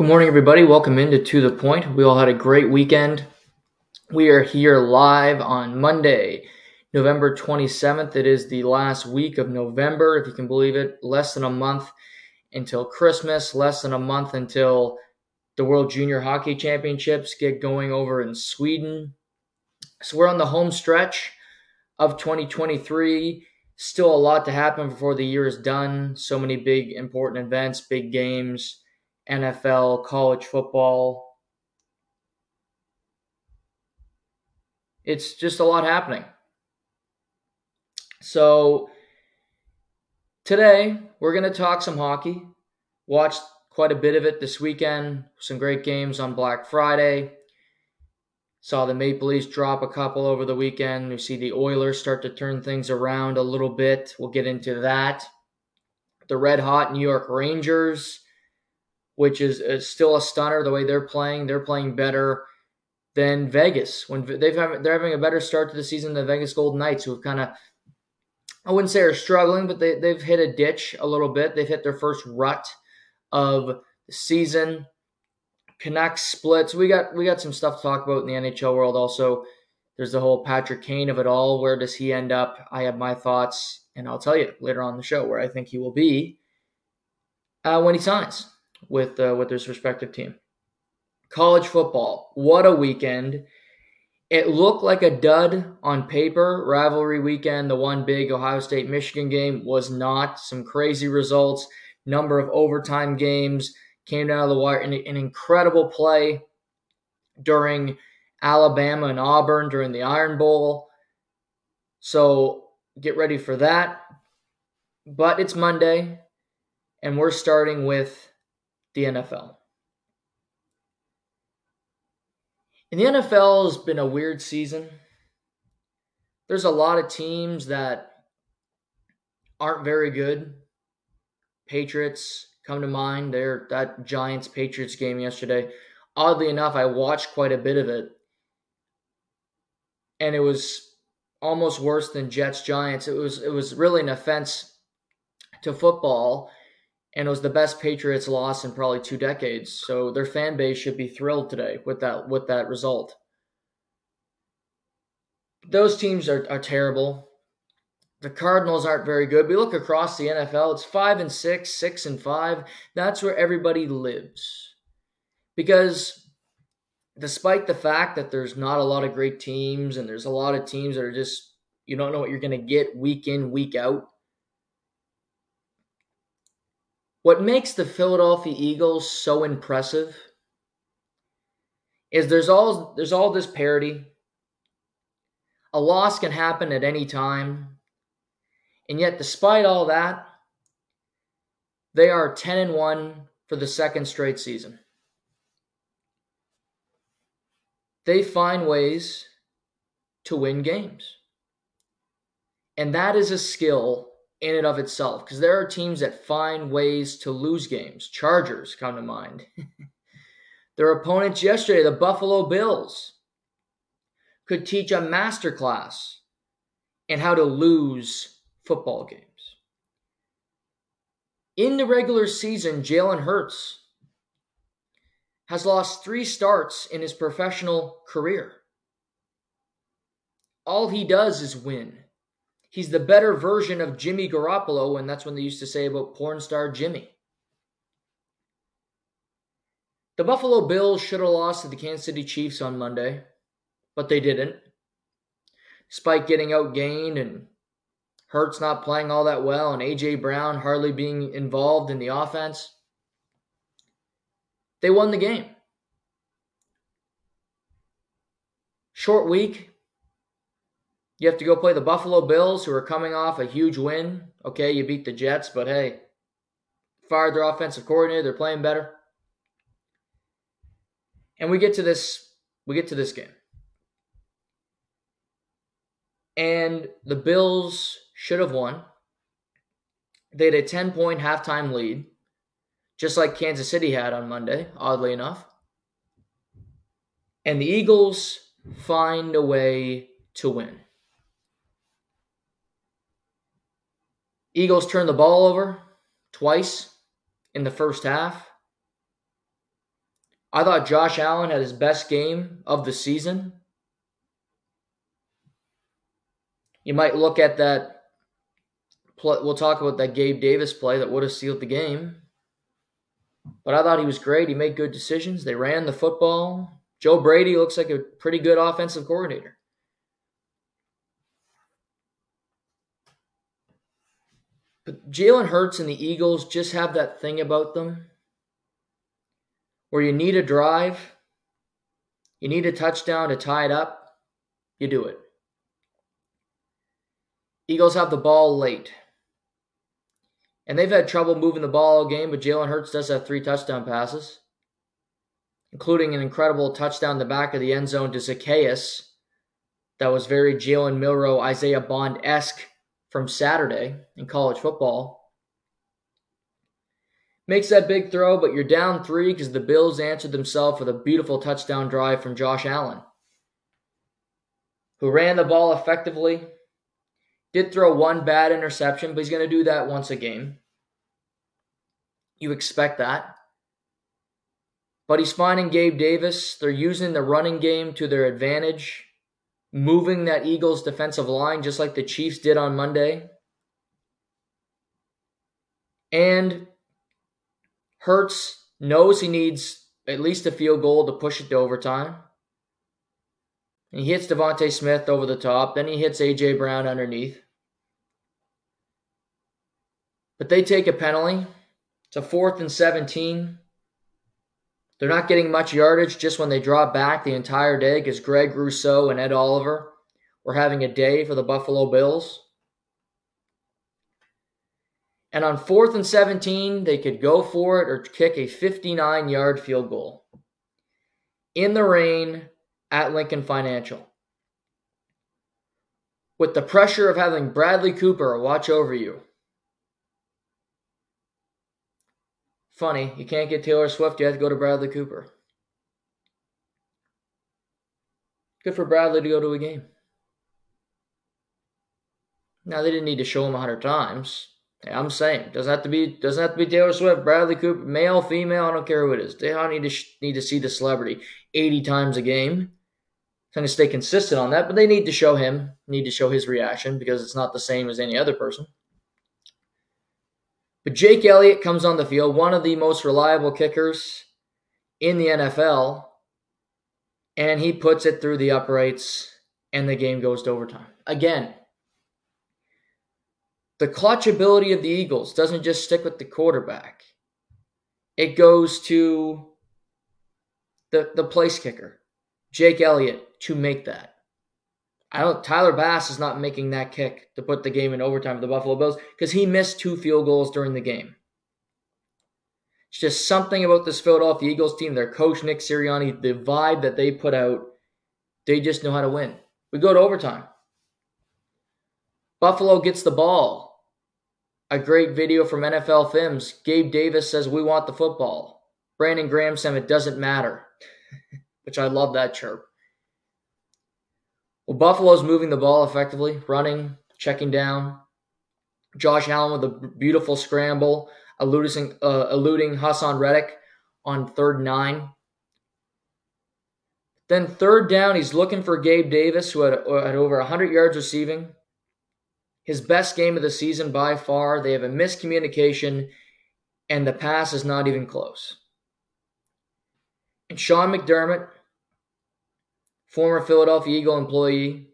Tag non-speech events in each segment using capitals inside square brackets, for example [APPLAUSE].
Good morning, everybody. Welcome into To the Point. We all had a great weekend. We are here live on Monday, November 27th. It is the last week of November, if you can believe it. Less than a month until Christmas, less than a month until the World Junior Hockey Championships get going over in Sweden. So we're on the home stretch of 2023. Still a lot to happen before the year is done. So many big, important events, big games NFL, college football. It's just a lot happening. So, today we're going to talk some hockey. Watched quite a bit of it this weekend. Some great games on Black Friday. Saw the Maple Leafs drop a couple over the weekend. We see the Oilers start to turn things around a little bit. We'll get into that. The red hot New York Rangers which is, is still a stunner the way they're playing. They're playing better than Vegas when they've they're having a better start to the season than Vegas Golden Knights, who have kind of I wouldn't say are struggling, but they they've hit a ditch a little bit. They've hit their first rut of the season. Canucks splits. We got we got some stuff to talk about in the NHL world. Also, there's the whole Patrick Kane of it all. Where does he end up? I have my thoughts, and I'll tell you later on the show where I think he will be uh, when he signs with uh, with his respective team. College football, what a weekend! It looked like a dud on paper. Rivalry weekend, the one big Ohio State Michigan game was not. Some crazy results, number of overtime games came down to the wire. An, an incredible play during Alabama and Auburn during the Iron Bowl. So get ready for that. But it's Monday, and we're starting with the NFL. And the NFL has been a weird season. There's a lot of teams that aren't very good. Patriots come to mind. There, that Giants Patriots game yesterday. Oddly enough, I watched quite a bit of it, and it was almost worse than Jets Giants. It was it was really an offense to football and it was the best Patriots loss in probably two decades. So their fan base should be thrilled today with that with that result. Those teams are, are terrible. The Cardinals aren't very good. We look across the NFL, it's five and six, six and five. That's where everybody lives. Because despite the fact that there's not a lot of great teams and there's a lot of teams that are just you don't know what you're gonna get week in, week out what makes the Philadelphia Eagles so impressive is there's all there's all this parity. A loss can happen at any time. And yet despite all that, they are 10 and 1 for the second straight season. They find ways to win games. And that is a skill in and of itself because there are teams that find ways to lose games. Chargers come to mind. [LAUGHS] Their opponents yesterday, the Buffalo Bills, could teach a masterclass in how to lose football games. In the regular season, Jalen Hurts has lost three starts in his professional career. All he does is win he's the better version of Jimmy Garoppolo, and that's when they used to say about porn star Jimmy. The Buffalo Bills should have lost to the Kansas City Chiefs on Monday, but they didn't. Despite getting outgained and Hurts not playing all that well and A.J. Brown hardly being involved in the offense, they won the game. Short week, you have to go play the Buffalo Bills, who are coming off a huge win. Okay, you beat the Jets, but hey, fired their offensive coordinator. They're playing better. And we get to this, we get to this game. And the Bills should have won. They had a 10 point halftime lead, just like Kansas City had on Monday, oddly enough. And the Eagles find a way to win. Eagles turned the ball over twice in the first half. I thought Josh Allen had his best game of the season. You might look at that. We'll talk about that Gabe Davis play that would have sealed the game. But I thought he was great. He made good decisions. They ran the football. Joe Brady looks like a pretty good offensive coordinator. But Jalen Hurts and the Eagles just have that thing about them where you need a drive, you need a touchdown to tie it up, you do it. Eagles have the ball late. And they've had trouble moving the ball all game, but Jalen Hurts does have three touchdown passes, including an incredible touchdown in the back of the end zone to Zacchaeus that was very Jalen Milroe, Isaiah Bond esque from Saturday in college football. Makes that big throw, but you're down three because the Bills answered themselves with a beautiful touchdown drive from Josh Allen, who ran the ball effectively. Did throw one bad interception, but he's going to do that once a game. You expect that. But he's finding Gabe Davis. They're using the running game to their advantage moving that Eagles defensive line just like the Chiefs did on Monday. And Hurts knows he needs at least a field goal to push it to overtime. And he hits DeVonta Smith over the top. Then he hits A.J. Brown underneath. But they take a penalty. It's a fourth and 17. They're not getting much yardage just when they drop back the entire day because Greg Rousseau and Ed Oliver were having a day for the Buffalo Bills. And on fourth and 17, they could go for it or kick a 59 yard field goal in the rain at Lincoln Financial. With the pressure of having Bradley Cooper watch over you, Funny, you can't get Taylor Swift, you have to go to Bradley Cooper. Good for Bradley to go to a game. Now they didn't need to show him a hundred times. I'm saying doesn't have to be doesn't have to be Taylor Swift, Bradley Cooper, male, female. I don't care who it is. They don't need to sh- need to see the celebrity 80 times a game. Trying to stay consistent on that, but they need to show him, need to show his reaction because it's not the same as any other person. But Jake Elliott comes on the field, one of the most reliable kickers in the NFL, and he puts it through the uprights, and the game goes to overtime. Again, the clutch ability of the Eagles doesn't just stick with the quarterback, it goes to the, the place kicker, Jake Elliott, to make that. I don't. Tyler Bass is not making that kick to put the game in overtime for the Buffalo Bills because he missed two field goals during the game. It's just something about this Philadelphia Eagles team, their coach Nick Sirianni, the vibe that they put out. They just know how to win. We go to overtime. Buffalo gets the ball. A great video from NFL Films. Gabe Davis says, We want the football. Brandon Graham said, It doesn't matter, [LAUGHS] which I love that chirp. Well, Buffalo's moving the ball effectively, running, checking down. Josh Allen with a beautiful scramble, eluding, uh, eluding Haason Reddick on third nine. Then third down, he's looking for Gabe Davis, who had, had over 100 yards receiving. His best game of the season by far. They have a miscommunication, and the pass is not even close. And Sean McDermott former Philadelphia Eagle employee,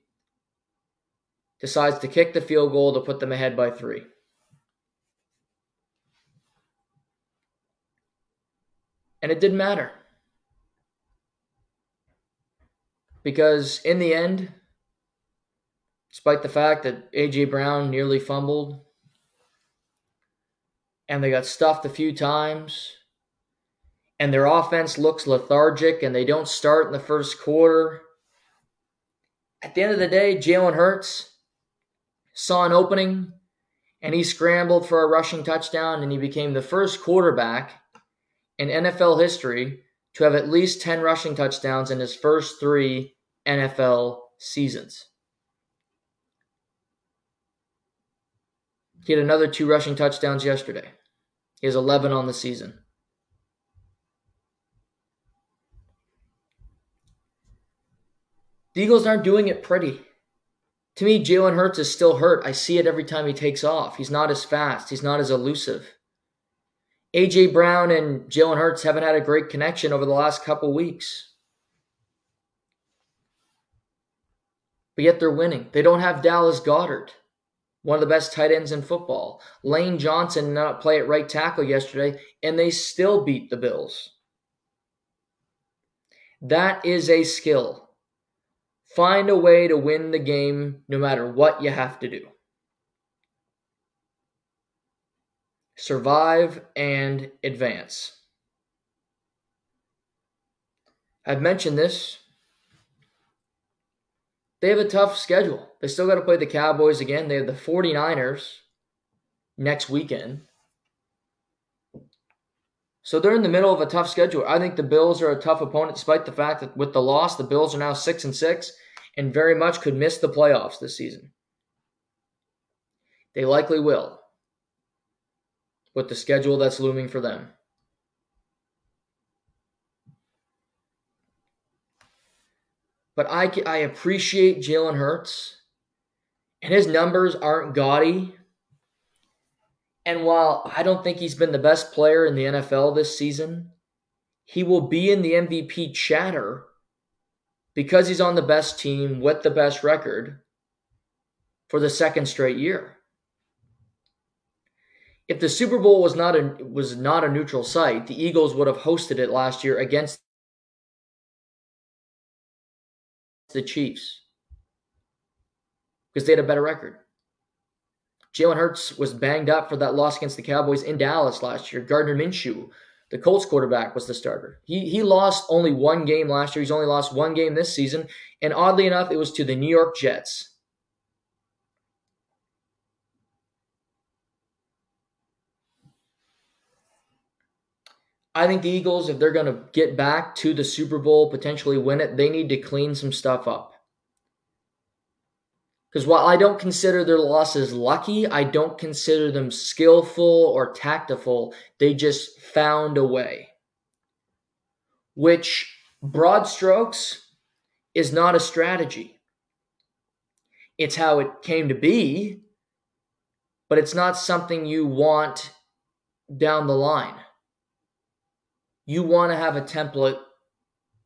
decides to kick the field goal to put them ahead by three. And it didn't matter. Because in the end, despite the fact that A.J. Brown nearly fumbled and they got stuffed a few times, and their offense looks lethargic and they don't start in the first quarter, at the end of the day, Jalen Hurts saw an opening and he scrambled for a rushing touchdown and he became the first quarterback in NFL history to have at least 10 rushing touchdowns in his first three NFL seasons. He had another two rushing touchdowns yesterday. He has 11 on the season. The Eagles aren't doing it pretty. To me, Jalen Hurts is still hurt. I see it every time he takes off. He's not as fast, he's not as elusive. A.J. Brown and Jalen Hurts haven't had a great connection over the last couple weeks. But yet they're winning. They don't have Dallas Goedert, one of the best tight ends in football. Lane Johnson not play at right tackle yesterday, and they still beat the Bills. That is a skill. Find a way to win the game no matter what you have to do. Survive and advance. I've mentioned this. They have a tough schedule. They still got to play the Cowboys again. They have the 49ers next weekend. So they're in the middle of a tough schedule. I think the Bills are a tough opponent, despite the fact that with the loss, the Bills are now six and six and very much could miss the playoffs this season. They likely will with the schedule that's looming for them. But I, I appreciate Jalen Hurts, and his numbers aren't gaudy. And while I don't think he's been the best player in the NFL this season, he will be in the MVP chatter because he's on the best team with the best record for the second straight year if the Super Bowl was not a was not a neutral site, the Eagles would have hosted it last year against the Chiefs because they had a better record. Jalen Hurts was banged up for that loss against the Cowboys in Dallas last year. Gardner Minshew, the Colts quarterback, was the starter. He he lost only one game last year. He's only lost one game this season, and oddly enough, it was to the New York Jets. I think the Eagles, if they're going to get back to the Super Bowl, potentially win it, they need to clean some stuff up. Because while I don't consider their losses lucky, I don't consider them skillful or tactful. They just found a way. Which, broad strokes, is not a strategy. It's how it came to be, but it's not something you want down the line you want to have a template.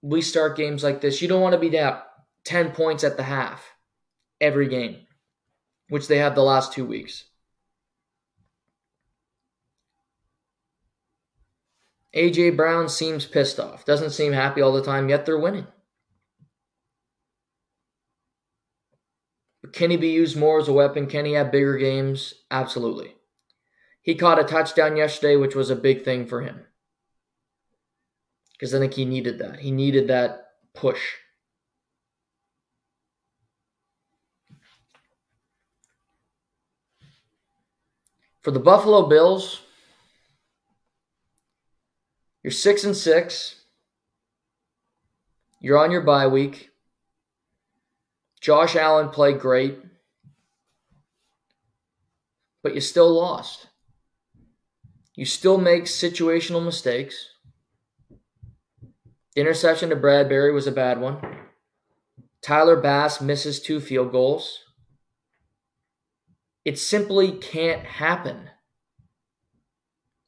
We start games like this. You don't want to be down 10 points at the half every game, which they have the last two weeks. AJ Brown seems pissed off. Doesn't seem happy all the time, yet they're winning. But can he be used more as a weapon? Can he have bigger games? Absolutely. He caught a touchdown yesterday, which was a big thing for him because I think he needed that. He needed that push. For the Buffalo Bills, you're six and six. You're on your bye week. Josh Allen played great, but you still lost. You still make situational mistakes. The Interception to Bradberry was a bad one. Tyler Bass misses two field goals. It simply can't happen.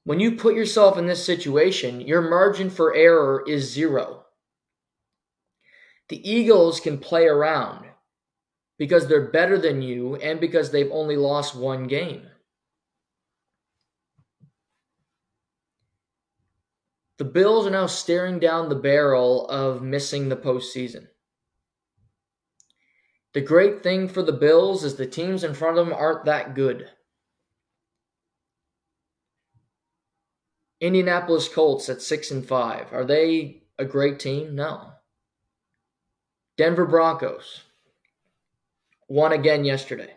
When you put yourself in this situation, your margin for error is zero. The Eagles can play around because they're better than you and because they've only lost one game. The Bills are now staring down the barrel of missing the postseason. The great thing for the Bills is the teams in front of them aren't that good. Indianapolis Colts at 6 and 5. Are they a great team? No. Denver Broncos won again yesterday.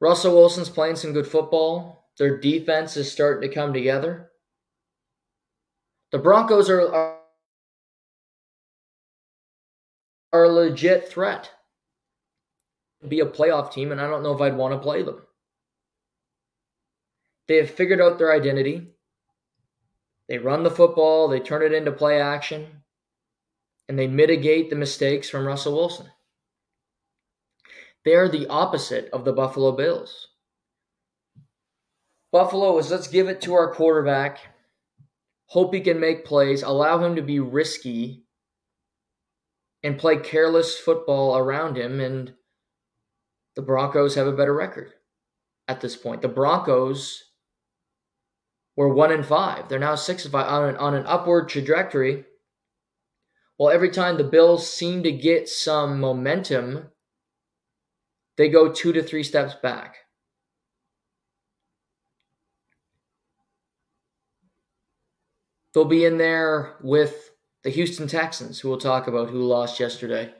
Russell Wilson's playing some good football. Their defense is starting to come together. The Broncos are, are, are a legit threat. Be a playoff team, and I don't know if I'd want to play them. They have figured out their identity. They run the football, they turn it into play action. and they mitigate the mistakes from Russell Wilson. They are the opposite of the Buffalo Bills. Buffalo is let's give it to our quarterback, hope he can make plays, allow him to be risky, and play careless football around him, and the Broncos have a better record at this point. The Broncos were one and five. They're now six and five on an, on an upward trajectory. Well, every time the Bills seem to get some momentum, they go two to three steps back. They'll be in there with the Houston Texans, who we'll talk about, who lost yesterday.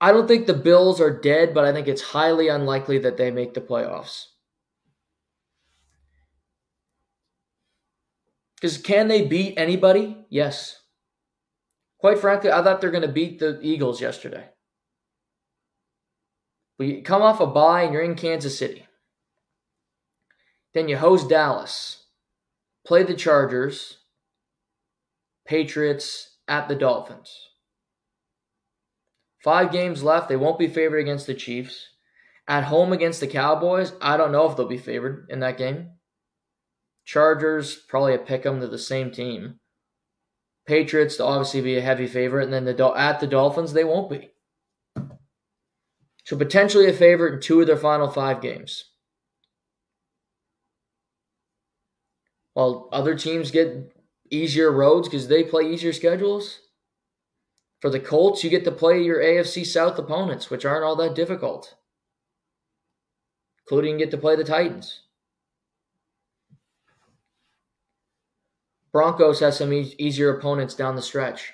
I don't think the Bills are dead, but I think it's highly unlikely that they make the playoffs. Because can they beat anybody? Yes. Quite frankly, I thought they're going to beat the Eagles yesterday. We come off a bye and you're in Kansas City. Then you host Dallas, play the Chargers, Patriots at the Dolphins. Five games left. They won't be favored against the Chiefs. At home against the Cowboys, I don't know if they'll be favored in that game. Chargers, probably a pick 'em. They're the same team. Patriots to obviously be a heavy favorite, and then the at the Dolphins they won't be. So potentially a favorite in two of their final five games. While other teams get easier roads because they play easier schedules. For the Colts, you get to play your AFC South opponents, which aren't all that difficult. Including get to play the Titans. Broncos has some e- easier opponents down the stretch.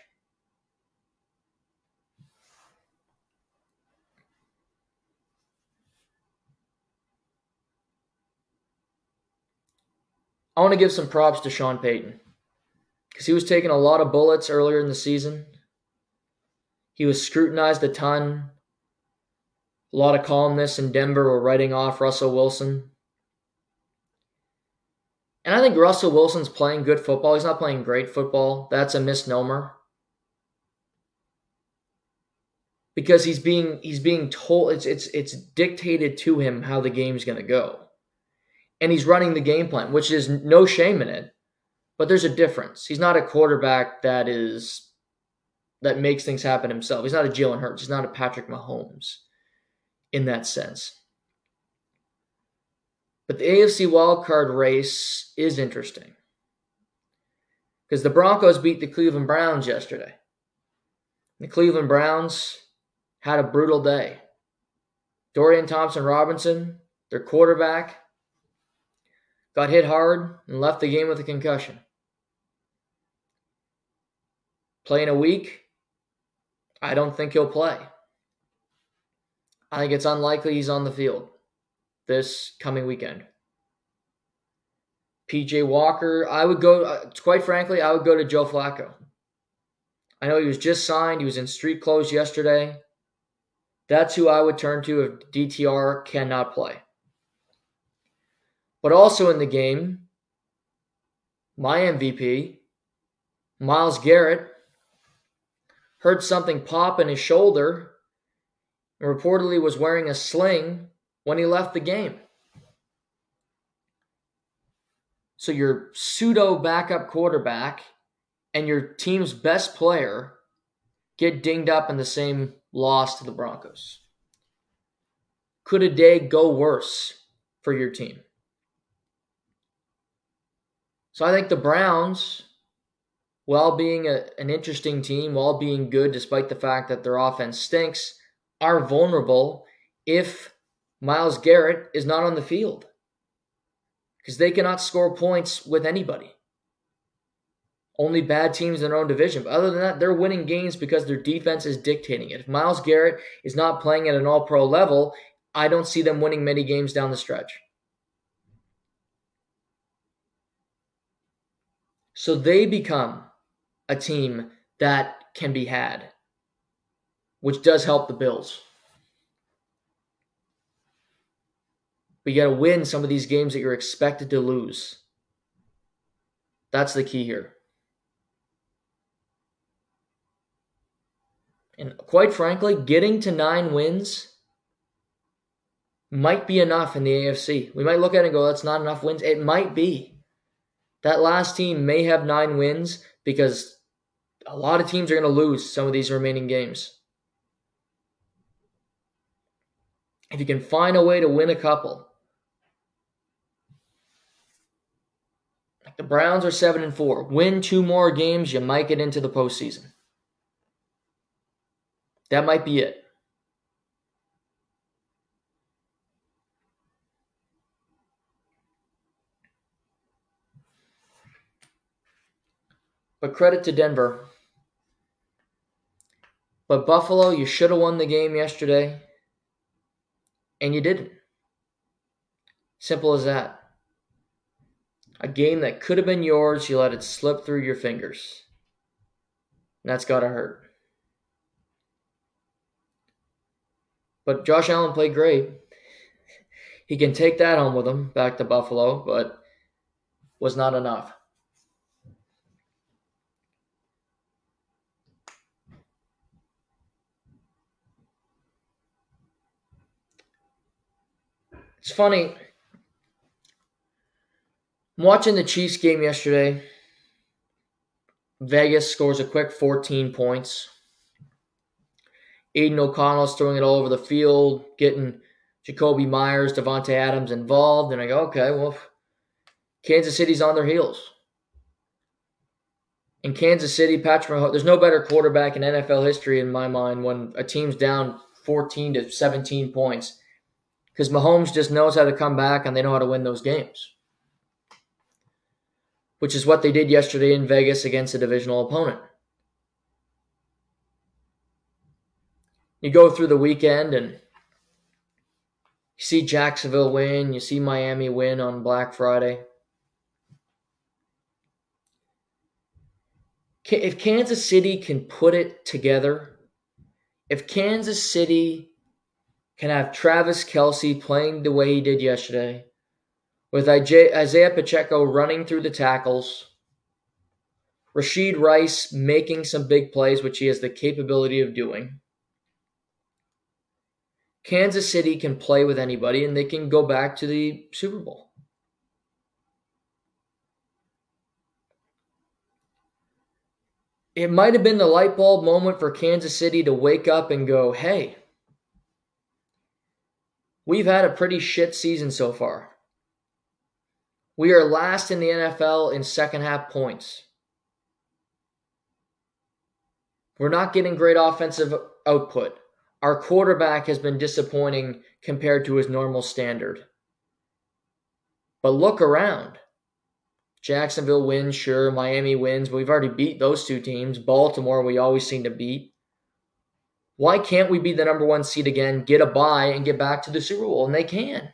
I want to give some props to Sean Payton because he was taking a lot of bullets earlier in the season. He was scrutinized a ton. A lot of columnists in Denver were writing off Russell Wilson. And I think Russell Wilson's playing good football. He's not playing great football. That's a misnomer. Because he's being he's being told it's it's it's dictated to him how the game's going to go. And he's running the game plan, which is no shame in it. But there's a difference. He's not a quarterback that is that makes things happen himself. He's not a Jalen Hurts. He's not a Patrick Mahomes in that sense. But the AFC wildcard race is interesting. Because the Broncos beat the Cleveland Browns yesterday. The Cleveland Browns had a brutal day. Dorian Thompson Robinson, their quarterback, got hit hard and left the game with a concussion. Playing a week, I don't think he'll play. I think it's unlikely he's on the field this coming weekend. PJ Walker, I would go, uh, quite frankly, I would go to Joe Flacco. I know he was just signed, he was in street clothes yesterday. That's who I would turn to if DTR cannot play. But also in the game, my MVP, Myles Garrett, heard something pop in his shoulder and reportedly was wearing a sling when he left the game. So your pseudo backup quarterback and your team's best player get dinged up in the same loss to the Broncos. Could a day go worse for your team? So I think the Browns, while being a, an interesting team, while being good despite the fact that their offense stinks, are vulnerable if Myles Garrett is not on the field because they cannot score points with anybody. Only bad teams in their own division. But other than that, they're winning games because their defense is dictating it. If Myles Garrett is not playing at an all pro level, I don't see them winning many games down the stretch. So they become a team that can be had, which does help the Bills. But you got to win some of these games that you're expected to lose. That's the key here. And quite frankly, getting to nine wins might be enough in the AFC. We might look at it and go, that's not enough wins. It might be. That last team may have nine wins because a lot of teams are going to lose some of these remaining games. If you can find a way to win a couple, like the Browns are seven and four, win two more games, you might get into the postseason. That might be it. But credit to Denver. But Buffalo, you should have won the game yesterday, and you didn't. Simple as that. A game that could have been yours, you let it slip through your fingers. And that's got to hurt. But Josh Allen played great. He can take that home with him back to Buffalo, but was not enough. It's funny. I'm watching the Chiefs game yesterday. Vegas scores a quick 14 points. Aidan O'Connell's throwing it all over the field, getting Jakobi Meyers, Davante Adams involved, and I go, okay, well, Kansas City's on their heels. In Kansas City, Patrick Mahomes, there's no better quarterback in NFL history in my mind when a team's down 14 to 17 points because Mahomes just knows how to come back and they know how to win those games. Which is what they did yesterday in Vegas against a divisional opponent. You go through the weekend and you see Jacksonville win, you see Miami win on Black Friday. If Kansas City can put it together, if Kansas City can have Travis Kelce playing the way he did yesterday, with Isaiah Pacheco running through the tackles, Rashee Rice making some big plays, which he has the capability of doing. Kansas City can play with anybody and they can go back to the Super Bowl. It might have been the light bulb moment for Kansas City to wake up and go, hey, We've had a pretty shit season so far. We are last in the NFL in second half points. We're not getting great offensive output. Our quarterback has been disappointing compared to his normal standard. But look around. Jacksonville wins, sure. Miami wins, we've already beat those two teams. Baltimore, we always seem to beat. Why can't we be the number one seed again, get a bye, and get back to the Super Bowl? And they can.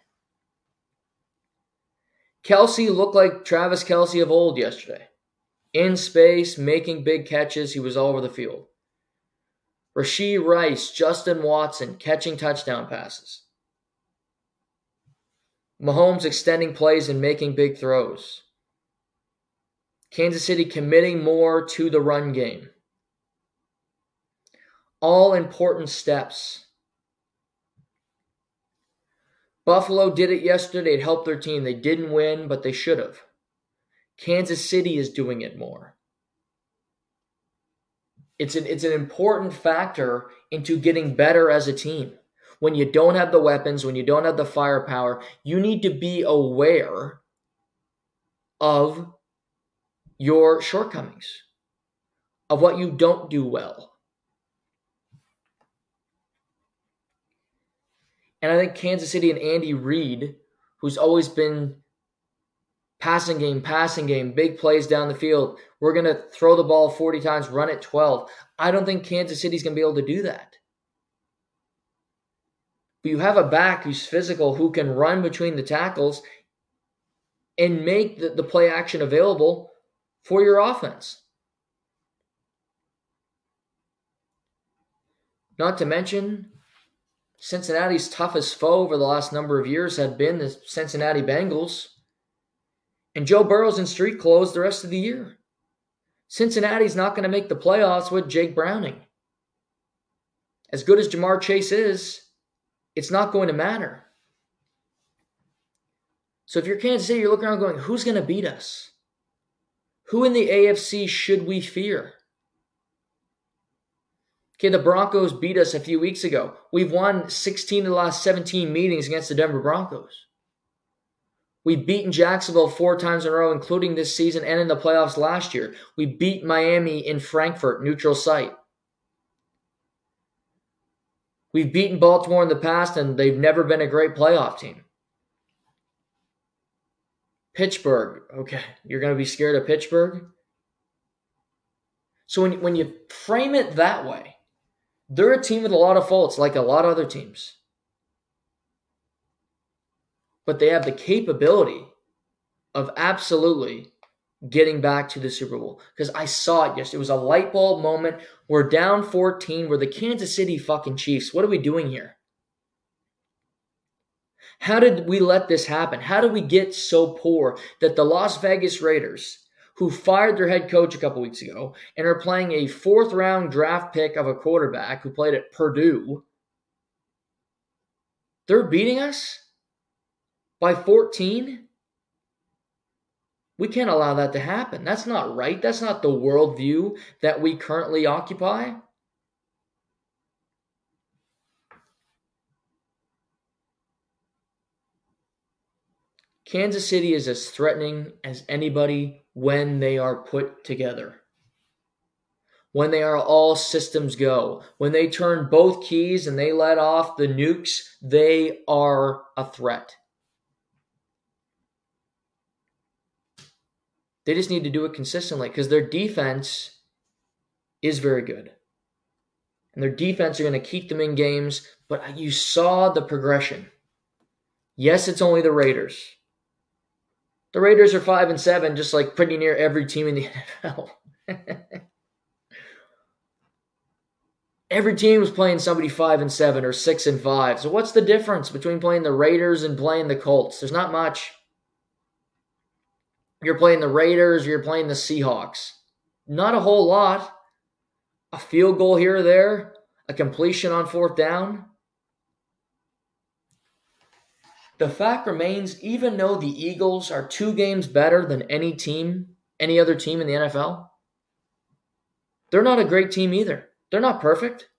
Kelce looked like Travis Kelce of old yesterday. In space, making big catches. He was all over the field. Rashee Rice, Justin Watson catching touchdown passes. Mahomes extending plays and making big throws. Kansas City committing more to the run game all important steps. Buffalo did it yesterday. It helped their team. They didn't win, but they should have. Kansas City is doing it more. It's an, it's an important factor into getting better as a team. When you don't have the weapons, when you don't have the firepower, you need to be aware of your shortcomings, of what you don't do well. And I think Kansas City and Andy Reid, who's always been passing game, passing game, big plays down the field. We're going to throw the ball 40 times, run it 12. I don't think Kansas City's going to be able to do that. But you have a back who's physical, who can run between the tackles and make the, the play action available for your offense. Not to mention, Cincinnati's toughest foe over the last number of years had been the Cincinnati Bengals. And Joe Burrow's in street clothes the rest of the year. Cincinnati's not going to make the playoffs with Jake Browning. as good as Ja'Marr Chase is, it's not going to matter. So if you're Kansas City, you're looking around going, who's going to beat us? Who in the AFC should we fear? Okay, the Broncos beat us a few weeks ago. We've won 16 of the last 17 meetings against the Denver Broncos. We've beaten Jacksonville four times in a row, including this season and in the playoffs last year. We beat Miami in Frankfurt, neutral site. We've beaten Baltimore in the past, and they've never been a great playoff team. Pittsburgh, okay, you're going to be scared of Pittsburgh? So when, when you frame it that way, they're a team with a lot of faults, like a lot of other teams. But they have the capability of absolutely getting back to the Super Bowl. Because I saw it yesterday. It was a light bulb moment. We're down 14. We're the Kansas City fucking Chiefs. What are we doing here? How did we let this happen? How did we get so poor that the Las Vegas Raiders who fired their head coach a couple weeks ago and are playing a fourth round draft pick of a quarterback who played at Purdue. They're beating us by 14? We can't allow that to happen. That's not right. That's not the worldview that we currently occupy. Kansas City is as threatening as anybody when they are put together. When they are all systems go. When they turn both keys and they let off the nukes, they are a threat. They just need to do it consistently because their defense is very good. And their defense are going to keep them in games, but you saw the progression. Yes, it's only the Raiders. The Raiders are five and seven, just like pretty near every team in the [LAUGHS] NFL. every team was playing somebody five and seven or six and five. So what's the difference between playing the Raiders and playing the Colts? There's not much. You're playing the Raiders, you're playing the Seahawks. Not a whole lot. A field goal here or there, a completion on fourth down. The fact remains, even though the Eagles are two games better than any team, any other team in the NFL, they're not a great team either. They're not perfect.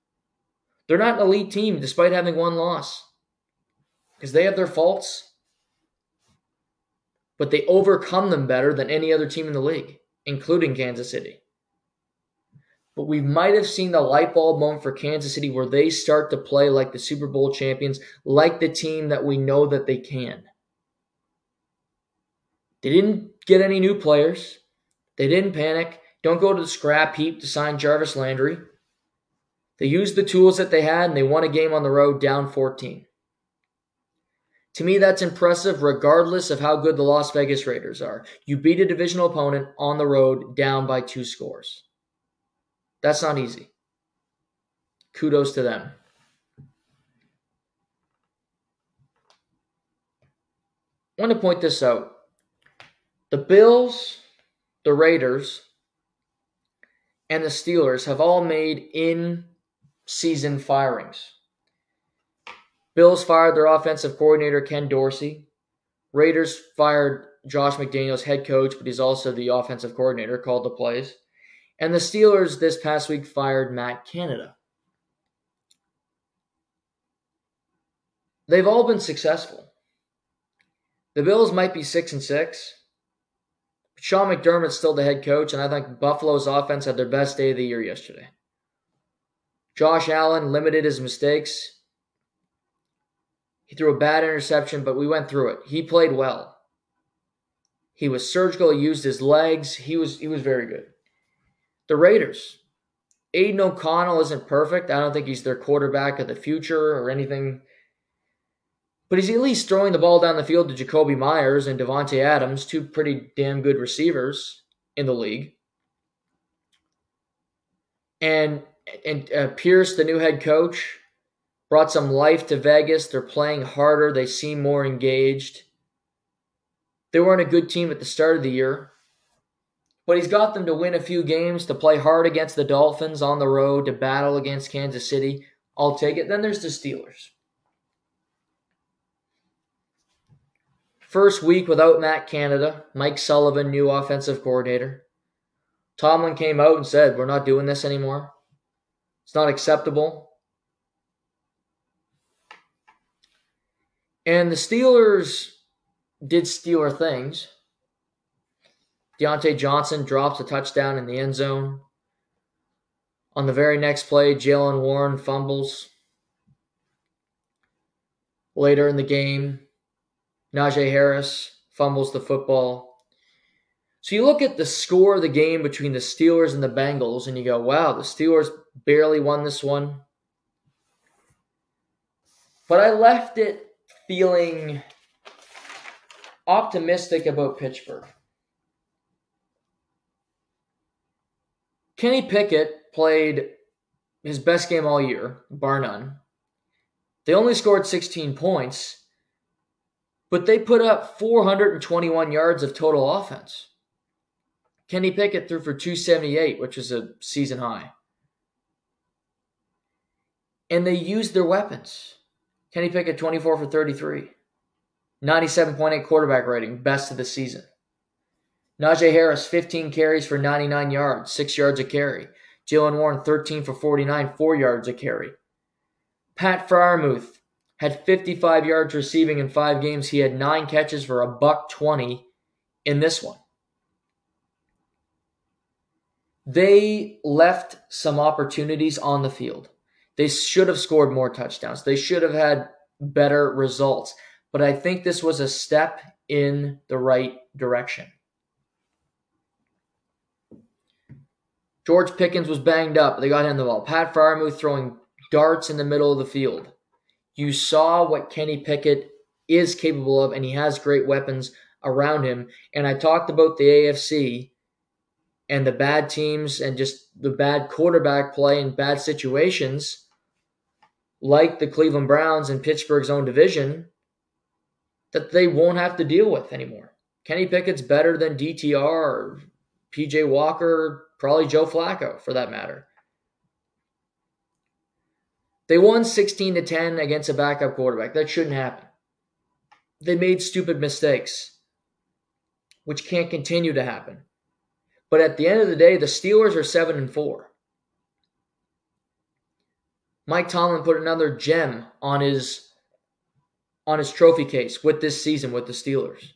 They're not an elite team despite having one loss. Because they have their faults, but they overcome them better than any other team in the league, including Kansas City but we might have seen the light bulb moment for Kansas City where they start to play like the Super Bowl champions, like the team that we know that they can. They didn't get any new players. They didn't panic. Don't go to the scrap heap to sign Jarvis Landry. They used the tools that they had and they won a game on the road down 14. To me, that's impressive regardless of how good the Las Vegas Raiders are. You beat a divisional opponent on the road down by two scores. That's not easy. Kudos to them. I want to point this out. The Bills, the Raiders, and the Steelers have all made in season firings. Bills fired their offensive coordinator, Ken Dorsey. Raiders fired Josh McDaniels, head coach, but he's also the offensive coordinator, called the plays. And the Steelers this past week fired Matt Canada. They've all been successful. The Bills might be 6 and 6. But Sean McDermott's still the head coach, and I think Buffalo's offense had their best day of the year yesterday. Josh Allen limited his mistakes. He threw a bad interception, but we went through it. He played well. He was surgical, he used his legs. He was he was very good. The Raiders. Aidan O'Connell isn't perfect. I don't think he's their quarterback of the future or anything. But he's at least throwing the ball down the field to Jakobi Meyers and Davante Adams, two pretty damn good receivers in the league. And and uh, Pierce, the new head coach, brought some life to Vegas. They're playing harder. They seem more engaged. They weren't a good team at the start of the year. But he's got them to win a few games, to play hard against the Dolphins on the road, to battle against Kansas City. I'll take it. Then there's the Steelers. First week without Matt Canada, Mike Sullivan, new offensive coordinator. Tomlin came out and said, We're not doing this anymore. It's not acceptable. And the Steelers did Steeler things. Diontae Johnson drops a touchdown in the end zone. On the very next play, Jaylen Warren fumbles. Later in the game, Najee Harris fumbles the football. So you look at the score of the game between the Steelers and the Bengals, and you go, wow, the Steelers barely won this one. But I left it feeling optimistic about Pittsburgh. Kenny Pickett played his best game all year, bar none. They only scored 16 points, but they put up 421 yards of total offense. Kenny Pickett threw for 278, which was a season high. And they used their weapons. Kenny Pickett, 24 for 33. 97.8 quarterback rating, best of the season. Najee Harris, 15 carries for 99 yards, 6 yards a carry. Jaylen Warren, 13 for 49, 4 yards a carry. Pat Freiermuth had 55 yards receiving in 5 games. He had 9 catches for a buck 20 in this one. They left some opportunities on the field. They should have scored more touchdowns. They should have had better results. But I think this was a step in the right direction. George Pickens was banged up. They got him the ball. Pat Freiermuth throwing darts in the middle of the field. You saw what Kenny Pickett is capable of, and he has great weapons around him. And I talked about the AFC and the bad teams and just the bad quarterback play and bad situations, like the Cleveland Browns and Pittsburgh's own division, that they won't have to deal with anymore. Kenny Pickett's better than DTR PJ Walker, probably Joe Flacco for that matter. They won 16 to 10 against a backup quarterback. That shouldn't happen. They made stupid mistakes, which can't continue to happen. But at the end of the day, the Steelers are 7 and 4. Mike Tomlin put another gem on his on his trophy case with this season with the Steelers.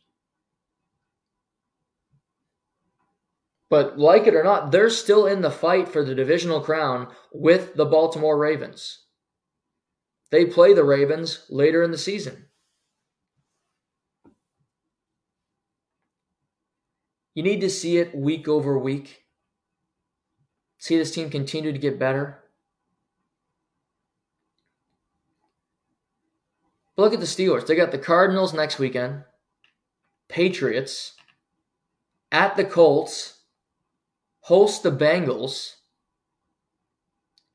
But like it or not, they're still in the fight for the divisional crown with the Baltimore Ravens. They play the Ravens later in the season. You need to see it week over week. See this team continue to get better. But look at the Steelers. They got the Cardinals next weekend, Patriots, at the Colts, host the Bengals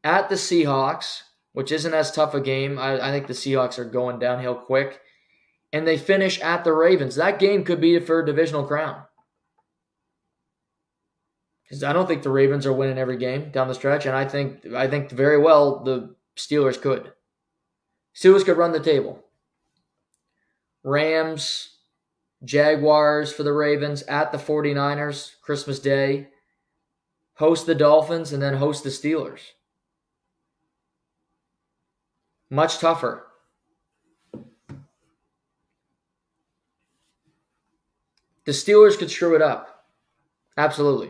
at the Seahawks, which isn't as tough a game. I, I, think the Seahawks are going downhill quick. And they finish at the Ravens. That game could be for a divisional crown. Because I don't think the Ravens are winning every game down the stretch, and I think I think very well the Steelers could. Steelers could run the table. Rams, Jaguars for the Ravens at the 49ers Christmas Day host the Dolphins, and then host the Steelers. Much tougher. The Steelers could screw it up. Absolutely.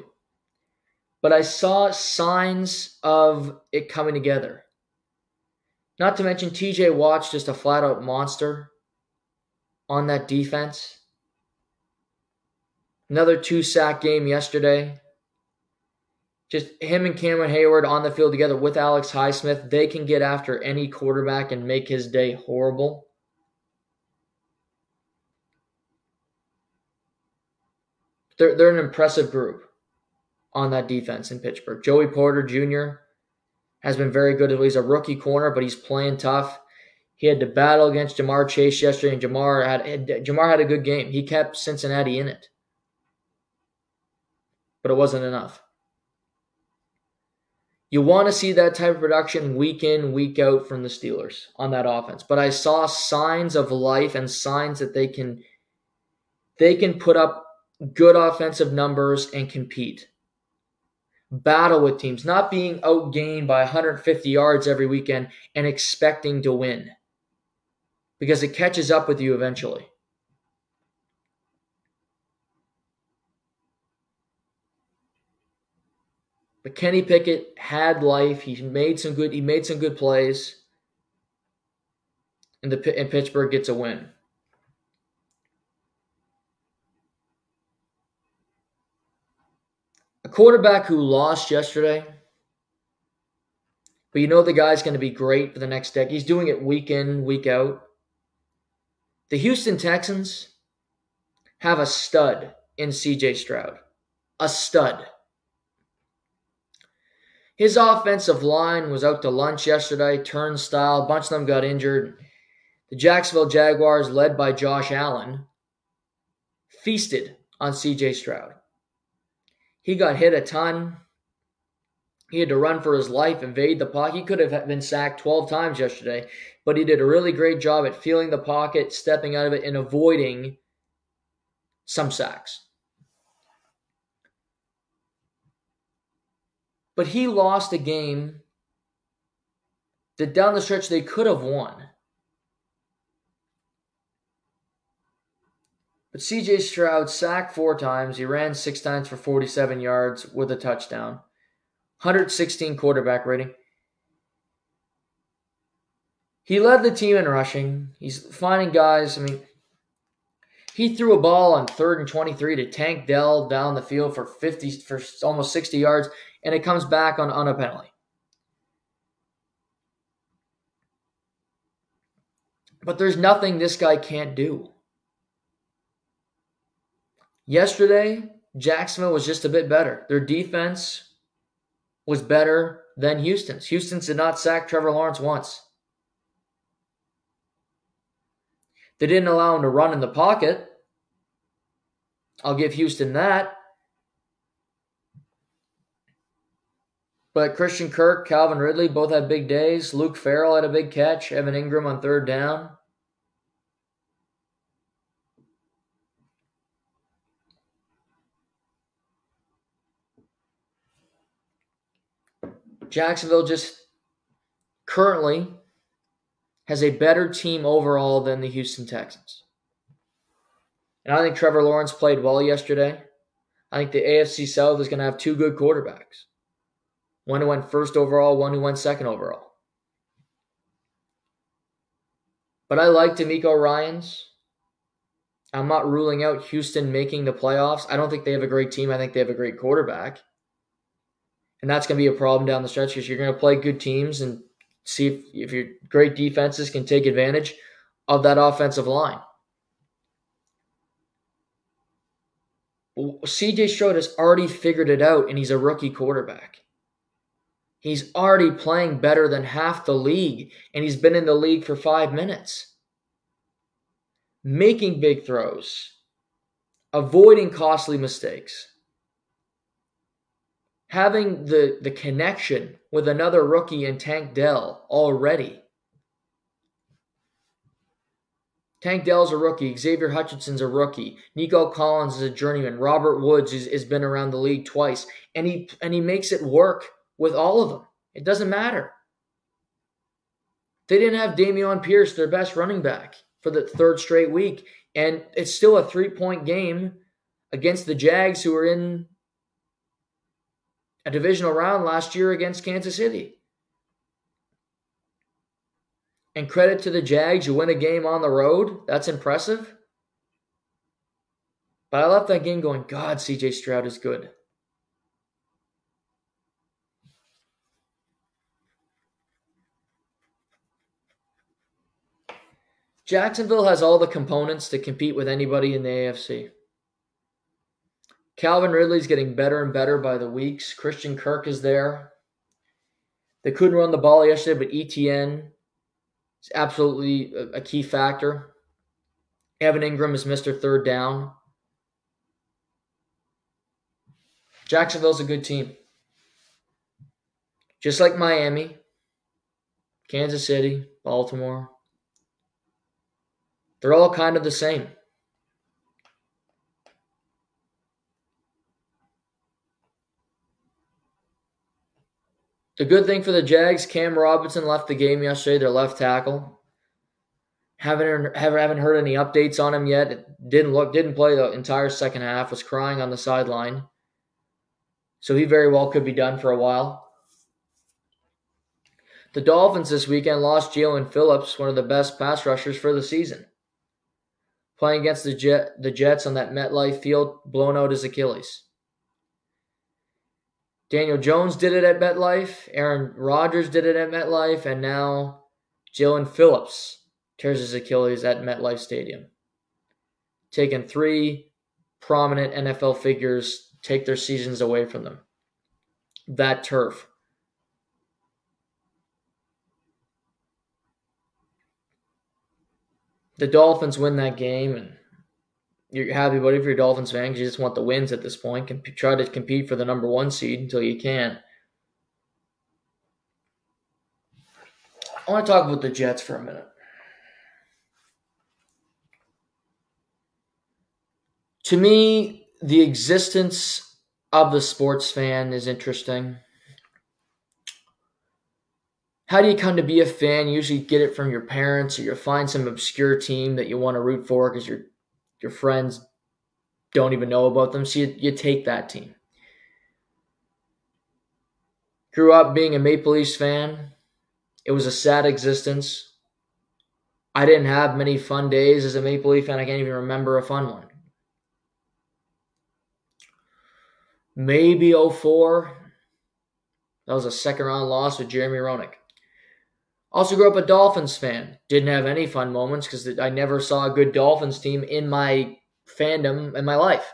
But I saw signs of it coming together. Not to mention TJ Watt's just a flat out monster on that defense. Another two sack game yesterday just him and Cameron Heyward on the field together with Alex Highsmith, they can get after any quarterback and make his day horrible. They're, they're an impressive group on that defense in Pittsburgh. Joey Porter Jr. has been very good. He's a rookie corner, but he's playing tough. He had to battle against Ja'Marr Chase yesterday, and Ja'Marr had Ja'Marr had a good game. He kept Cincinnati in it, but it wasn't enough. You want to see that type of production week in, week out from the Steelers on that offense. But I saw signs of life and signs that they can they can put up good offensive numbers and compete. Battle with teams, not being outgained by 150 yards every weekend and expecting to win. Because it catches up with you eventually. But Kenny Pickett had life. He made some good. He made some good plays. And the and Pittsburgh gets a win. A quarterback who lost yesterday, but you know the guy's going to be great for the next decade. He's doing it week in, week out. The Houston Texans have a stud in CJ Stroud. A stud. His offensive line was out to lunch yesterday, turnstile. A bunch of them got injured. The Jacksonville Jaguars, led by Josh Allen, feasted on CJ Stroud. He got hit a ton. He had to run for his life, evade the pocket. He could have been sacked 12 times yesterday, but he did a really great job at feeling the pocket, stepping out of it, and avoiding some sacks. But he lost a game that down the stretch they could have won. But CJ Stroud sacked four times. He ran six times for 47 yards with a touchdown. 116 quarterback rating. He led the team in rushing. He's finding guys. I mean, he threw a ball on third and 23 to Tank Dell down the field for 50 for almost 60 yards and it comes back on, on a penalty. But there's nothing this guy can't do. Yesterday, Jacksonville was just a bit better. Their defense was better than Houston's. Houston did not sack Trevor Lawrence once. They didn't allow him to run in the pocket. I'll give Houston that. But Christian Kirk, Calvin Ridley both had big days. Luke Farrell had a big catch. Evan Engram on third down. Jacksonville just currently has a better team overall than the Houston Texans. And I think Trevor Lawrence played well yesterday. I think the AFC South is going to have two good quarterbacks one who went first overall, one who went second overall. But I like DeMeco Ryans. I'm not ruling out Houston making the playoffs. I don't think they have a great team. I think they have a great quarterback. And that's going to be a problem down the stretch because you're going to play good teams and see if, if your great defenses can take advantage of that offensive line. CJ Stroud has already figured it out, and he's a rookie quarterback. He's already playing better than half the league, and he's been in the league for five minutes. Making big throws, avoiding costly mistakes, having the, the connection with another rookie in Tank Dell already. Tank Dell's a rookie. Xavier Hutchinson's a rookie. Nico Collins is a journeyman. Robert Woods has been around the league twice, and he and he makes it work with all of them. It doesn't matter. They didn't have Dameon Pierce, their best running back, for the third straight week. And it's still a three point game against the Jags, who were in a divisional round last year against Kansas City. And credit to the Jags, you win a game on the road. That's impressive. But I left that game going, God, CJ Stroud is good. Jacksonville has all the components to compete with anybody in the AFC. Calvin Ridley's getting better and better by the weeks. Christian Kirk is there. They couldn't run the ball yesterday, but ETN is absolutely a, key factor. Evan Engram is Mr. Third Down. Jacksonville's a good team. Just like Miami, Kansas City, Baltimore, they're all kind of the same. The good thing for the Jags, Cam Robinson left the game yesterday, their left tackle. Haven't haven't heard any updates on him yet. Didn't look didn't play the entire second half. Was crying on the sideline. So he very well could be done for a while. The Dolphins this weekend lost Jaelan Phillips, one of the best pass rushers for the season. Playing against the Jet, the Jets on that MetLife field, blown out his Achilles. Daniel Jones did it at MetLife, Aaron Rodgers did it at MetLife, and now Jaelan Phillips tears his Achilles at MetLife Stadium. Taking three prominent NFL figures take their seasons away from them. That turf. The Dolphins win that game, and you're happy but if you're a Dolphins fan you just want the wins at this point. Try to compete for the number one seed until you can. I want to talk about the Jets for a minute. To me, the existence of the sports fan is interesting. How do you come to be a fan? You usually get it from your parents, or you find some obscure team that you want to root for because your your friends don't even know about them. So you, you take that team. Grew up being a Maple Leafs fan. It was a sad existence. I didn't have many fun days as a Maple Leaf fan. I can't even remember a fun one. maybe 04. That was a second round loss with Jeremy Roenick. Also grew up a Dolphins fan. Didn't have any fun moments because I never saw a good Dolphins team in my fandom in my life.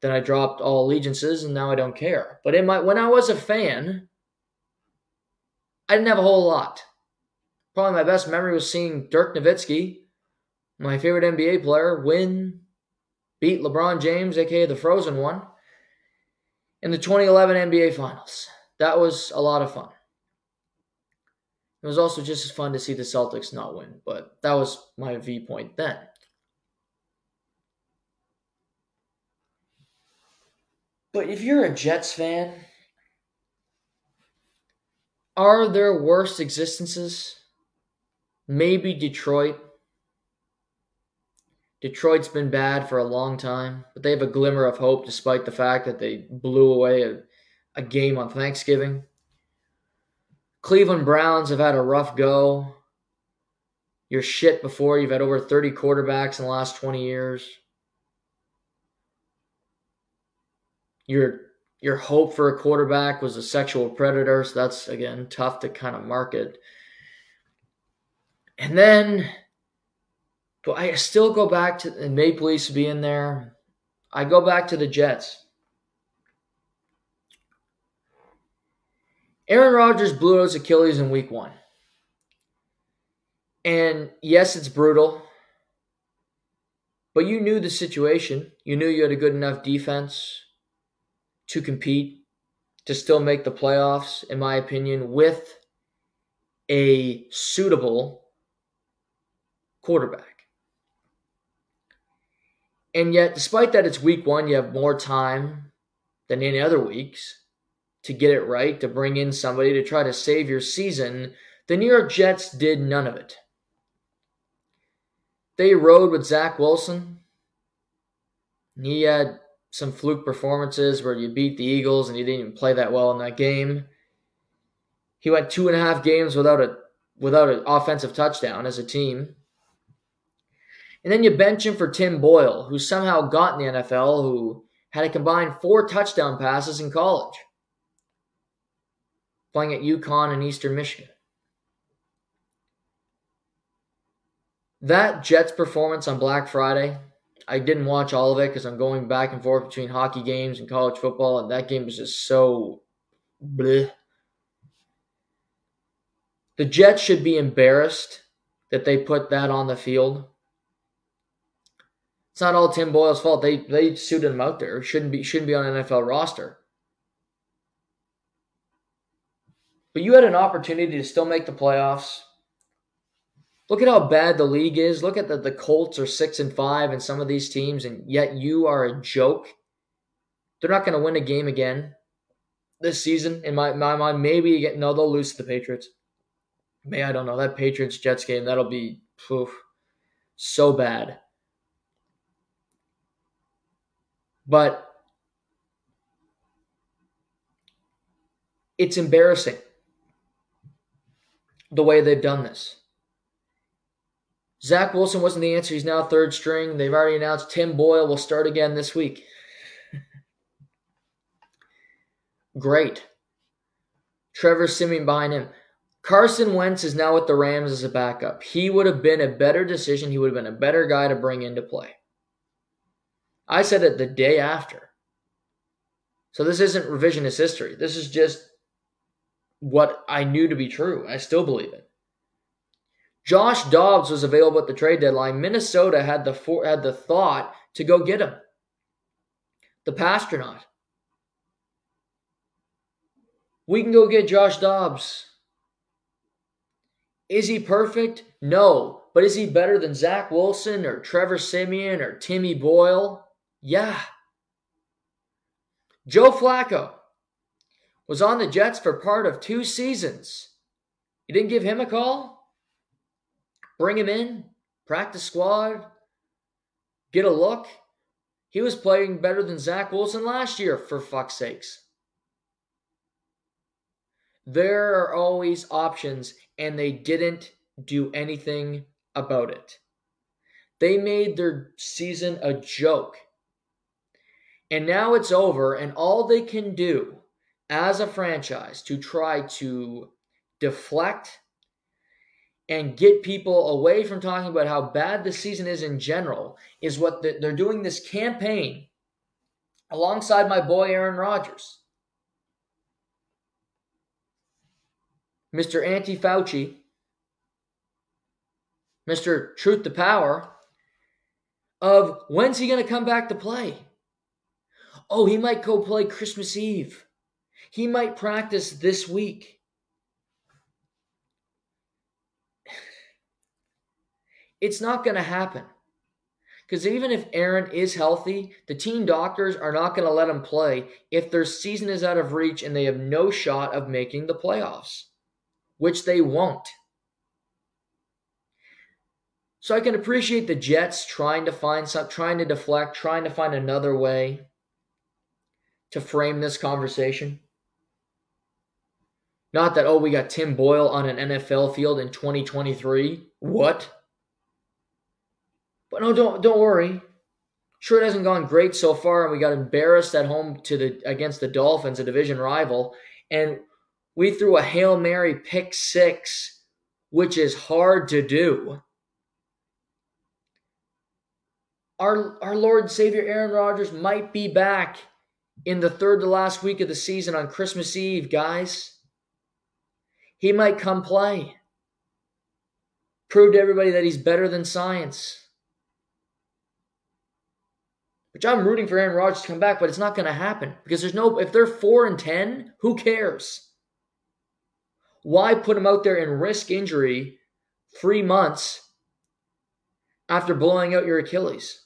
Then I dropped all allegiances and now I don't care. But in my when I was a fan, I didn't have a whole lot. Probably my best memory was seeing Dirk Nowitzki, my favorite NBA player, win, beat LeBron James, aka the Frozen One in the 2011 NBA Finals. That was a lot of fun. It was also just as fun to see the Celtics not win, but that was my viewpoint then. But if you're a Jets fan, are there worse existences? Maybe Detroit. Detroit's been bad for a long time, but they have a glimmer of hope despite the fact that they blew away a, a game on Thanksgiving. Cleveland Browns have had a rough go. You're shit before. You've had over 30 quarterbacks in the last 20 years. Your your hope for a quarterback was a sexual predator, so that's again tough to kind of market. And then but I still go back to the Maple Leafs being there. I go back to the Jets. Aaron Rodgers blew his Achilles in week one. And yes, it's brutal. But you knew the situation. You knew you had a good enough defense to compete, to still make the playoffs, in my opinion, with a suitable quarterback. And yet, despite that it's week one, you have more time than any other weeks to get it right, to bring in somebody to try to save your season. The New York Jets did none of it. They rode with Zach Wilson. He had some fluke performances where you beat the Eagles and you didn't even play that well in that game. He went two and a half games without a without an offensive touchdown as a team. And then you bench him for Tim Boyle, who somehow got in the NFL, who had a combined four touchdown passes in college, playing at UConn and Eastern Michigan. That Jets performance on Black Friday, I didn't watch all of it because I'm going back and forth between hockey games and college football, and that game was just so bleh. The Jets should be embarrassed that they put that on the field it's not all Tim Boyle's fault. They they suited him out there. Shouldn't be shouldn't be on NFL roster. But you had an opportunity to still make the playoffs. Look at how bad the league is. Look at the, the Colts are six and five and some of these teams, and yet you are a joke. They're not going to win a game again this season, in my, my mind. Maybe again, no, they'll lose to the Patriots. May I don't know that Patriots Jets game. That'll be oof, so bad. But it's embarrassing the way they've done this. Zach Wilson wasn't the answer. He's now third string. They've already announced Tim Boyle will start again this week. [LAUGHS] Great. Trevor Siemian behind him. Carson Wentz is now with the Rams as a backup. He would have been a better decision. He would have been a better guy to bring into play. I said it the day after. So this isn't revisionist history. This is just what I knew to be true. I still believe it. Josh Dobbs was available at the trade deadline. Minnesota had the for, had the thought to go get him. The Passtronaut. We can go get Josh Dobbs. Is he perfect? No. But is he better than Zach Wilson or Trevor Siemian or Timmy Boyle? Yeah. Joe Flacco was on the Jets for part of two seasons. You didn't give him a call? Bring him in, practice squad, get a look. He was playing better than Zach Wilson last year, for fuck's sakes. There are always options, and they didn't do anything about it. They made their season a joke. And now it's over, and all they can do as a franchise to try to deflect and get people away from talking about how bad the season is in general is what the, they're doing this campaign alongside my boy Aaron Rodgers. Mr. Anti Fauci, Mr. Truth to Power, of when's he going to come back to play? Oh, he might go play Christmas Eve. He might practice this week. It's not going to happen. Because even if Aaron is healthy, the team doctors are not going to let him play if their season is out of reach and they have no shot of making the playoffs, which they won't. So I can appreciate the Jets trying to find some, trying to deflect, trying to find another way to frame this conversation. Not that, oh, we got Tim Boyle on an NFL field in 2023. What? But no, don't don't worry. Sure, it hasn't gone great so far, and we got embarrassed at home to the against the Dolphins, a division rival, and we threw a Hail Mary pick six, which is hard to do. Our, our Lord Savior Aaron Rodgers might be back in the third to last week of the season on Christmas Eve, guys. He might come play. Prove to everybody that he's better than science. Which I'm rooting for Aaron Rodgers to come back, but it's not going to happen because there's no. If they're four and ten, who cares? Why put him out there and risk injury three months after blowing out your Achilles?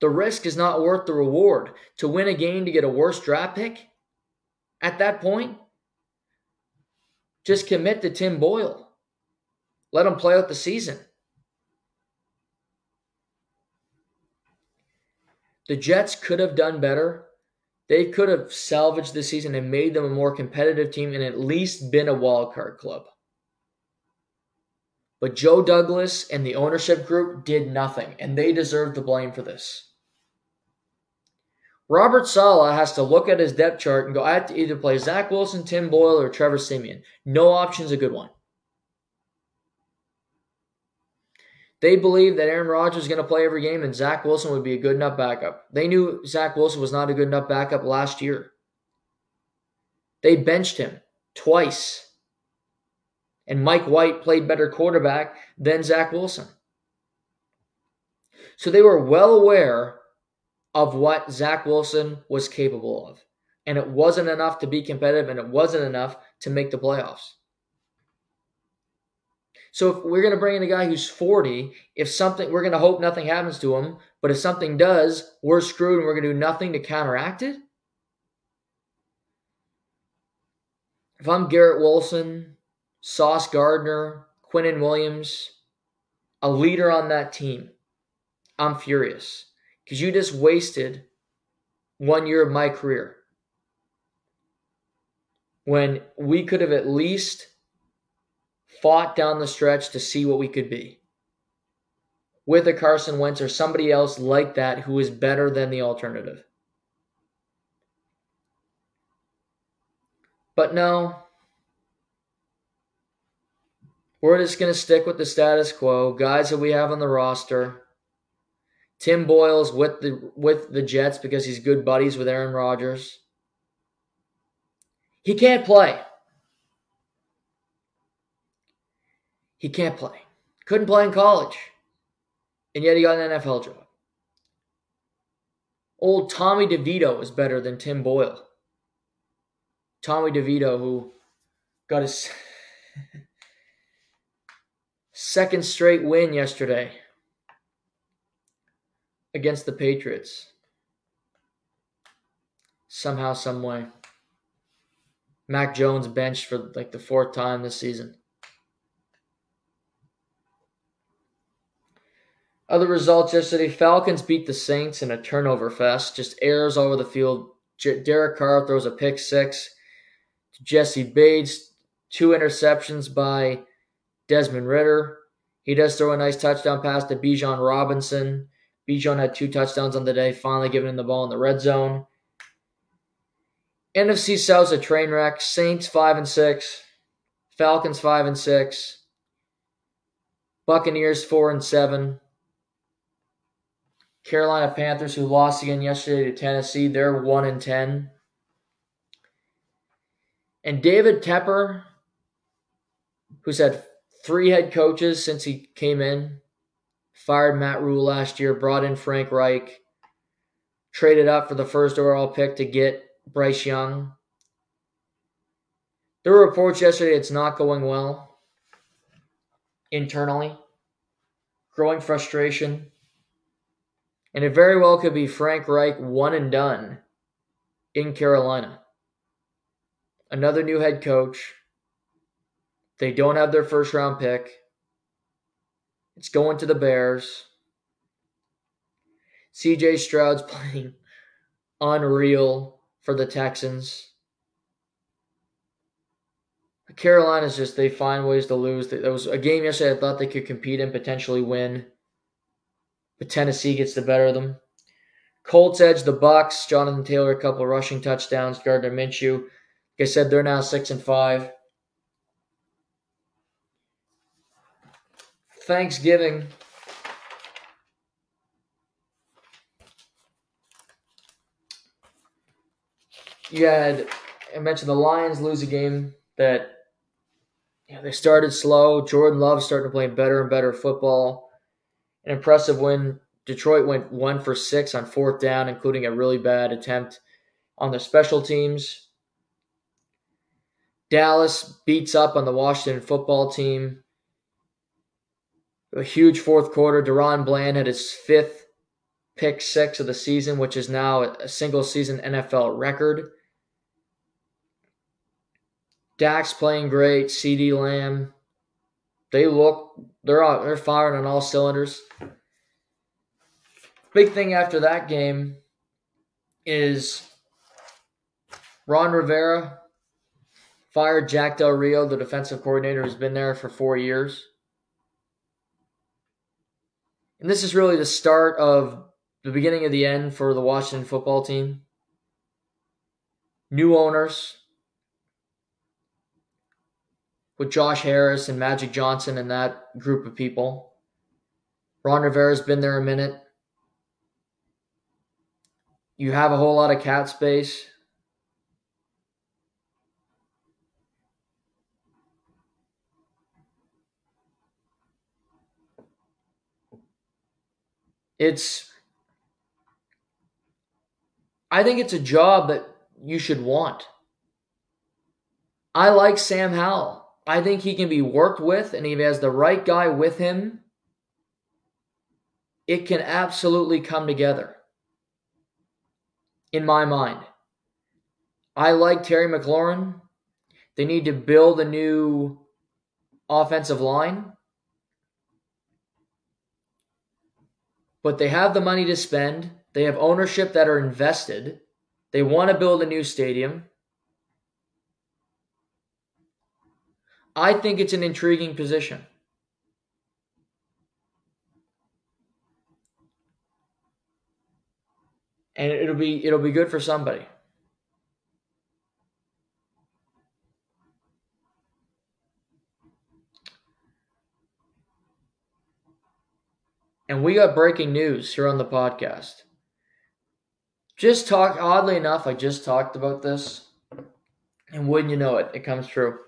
The risk is not worth the reward. To win a game to get a worse draft pick at that point, just commit to Tim Boyle. Let him play out the season. The Jets could have done better. They could have salvaged the season and made them a more competitive team and at least been a wild card club. But Joe Douglas and the ownership group did nothing, and they deserve the blame for this. Robert Saleh has to look at his depth chart and go, I have to either play Zach Wilson, Tim Boyle, or Trevor Siemian. No option's a good one. They believe that Aaron Rodgers is going to play every game and Zach Wilson would be a good enough backup. They knew Zach Wilson was not a good enough backup last year. They benched him twice. And Mike White played better quarterback than Zach Wilson. So they were well aware of what Zach Wilson was capable of. and it wasn't enough to be competitive, and it wasn't enough to make the playoffs. So if we're going to bring in a guy who's 40, if something, we're going to hope nothing happens to him, but if something does, we're screwed and we're going to do nothing to counteract it. If I'm Garrett Wilson, Sauce Gardner, Quinnen Williams, a leader on that team, I'm furious because you just wasted one year of my career when we could have at least fought down the stretch to see what we could be with a Carson Wentz or somebody else like that who is better than the alternative. But no, we're just going to stick with the status quo. Guys that we have on the roster. Tim Boyle's with the with the Jets because he's good buddies with Aaron Rodgers. He can't play. He can't play. Couldn't play in college. And yet he got an NFL job. Old Tommy DeVito is better than Tim Boyle. Tommy DeVito, who got his [LAUGHS] second straight win yesterday against the Patriots. Somehow, some way. Mac Jones benched for like the fourth time this season. Other results yesterday Falcons beat the Saints in a turnover fest, just errors all over the field. Derek Carr throws a pick six to Jessie Bates, two interceptions by Desmond Ridder. He does throw a nice touchdown pass to Bijan Robinson. Bijan had two touchdowns on the day, finally giving him the ball in the red zone. NFC South's a train wreck. Saints five and six, Falcons five and six, Buccaneers four and seven. Carolina Panthers, who lost again yesterday to Tennessee, they're 1 and 10. And David Tepper, who's had three head coaches since he came in, fired Matt Rhule last year, brought in Frank Reich, traded up for the first overall pick to get Bryce Young. There were reports yesterday it's not going well internally, growing frustration. And it very well could be Frank Reich one and done in Carolina. Another new head coach. They don't have their first round pick. It's going to the Bears. CJ Stroud's [LAUGHS] playing unreal for the Texans. Carolina's just they find ways to lose. There was a game yesterday I thought they could compete and potentially win but Tennessee gets the better of them. Colts edge the Bucks. Jonathan Taylor, a couple rushing touchdowns. Gardner Minshew. Like I said, they're now six and five. Thanksgiving. You had I mentioned the Lions lose a game that yeah, they started slow. Jordan Love starting to play better and better football an impressive win. Detroit went one for six on fourth down, including a really bad attempt on the special teams. Dallas beats up on the Washington football team. A huge fourth quarter. DaRon Bland had his fifth pick six of the season, which is now a single season NFL record. Dak's playing great. CeeDee Lamb. They look they're all, they're firing on all cylinders. Big thing after that game is Ron Rivera fired Jack Del Rio, the defensive coordinator who's been there for four years. And this is really the start of the beginning of the end for the Washington football team. New owners, with Josh Harris and Magic Johnson and that group of people. Ron Rivera's been there a minute. You have a whole lot of cap space. It's I think it's a job that you should want. I like Sam Howell. I think he can be worked with, and if he has the right guy with him, it can absolutely come together. In my mind, I like Terry McLaurin. They need to build a new offensive line. But they have the money to spend. They have ownership that are invested. They want to build a new stadium. I think it's an intriguing position. And it'll be it'll be good for somebody. And we got breaking news here on the podcast. Just talk, oddly enough, I just talked about this. And wouldn't you know it, it comes true.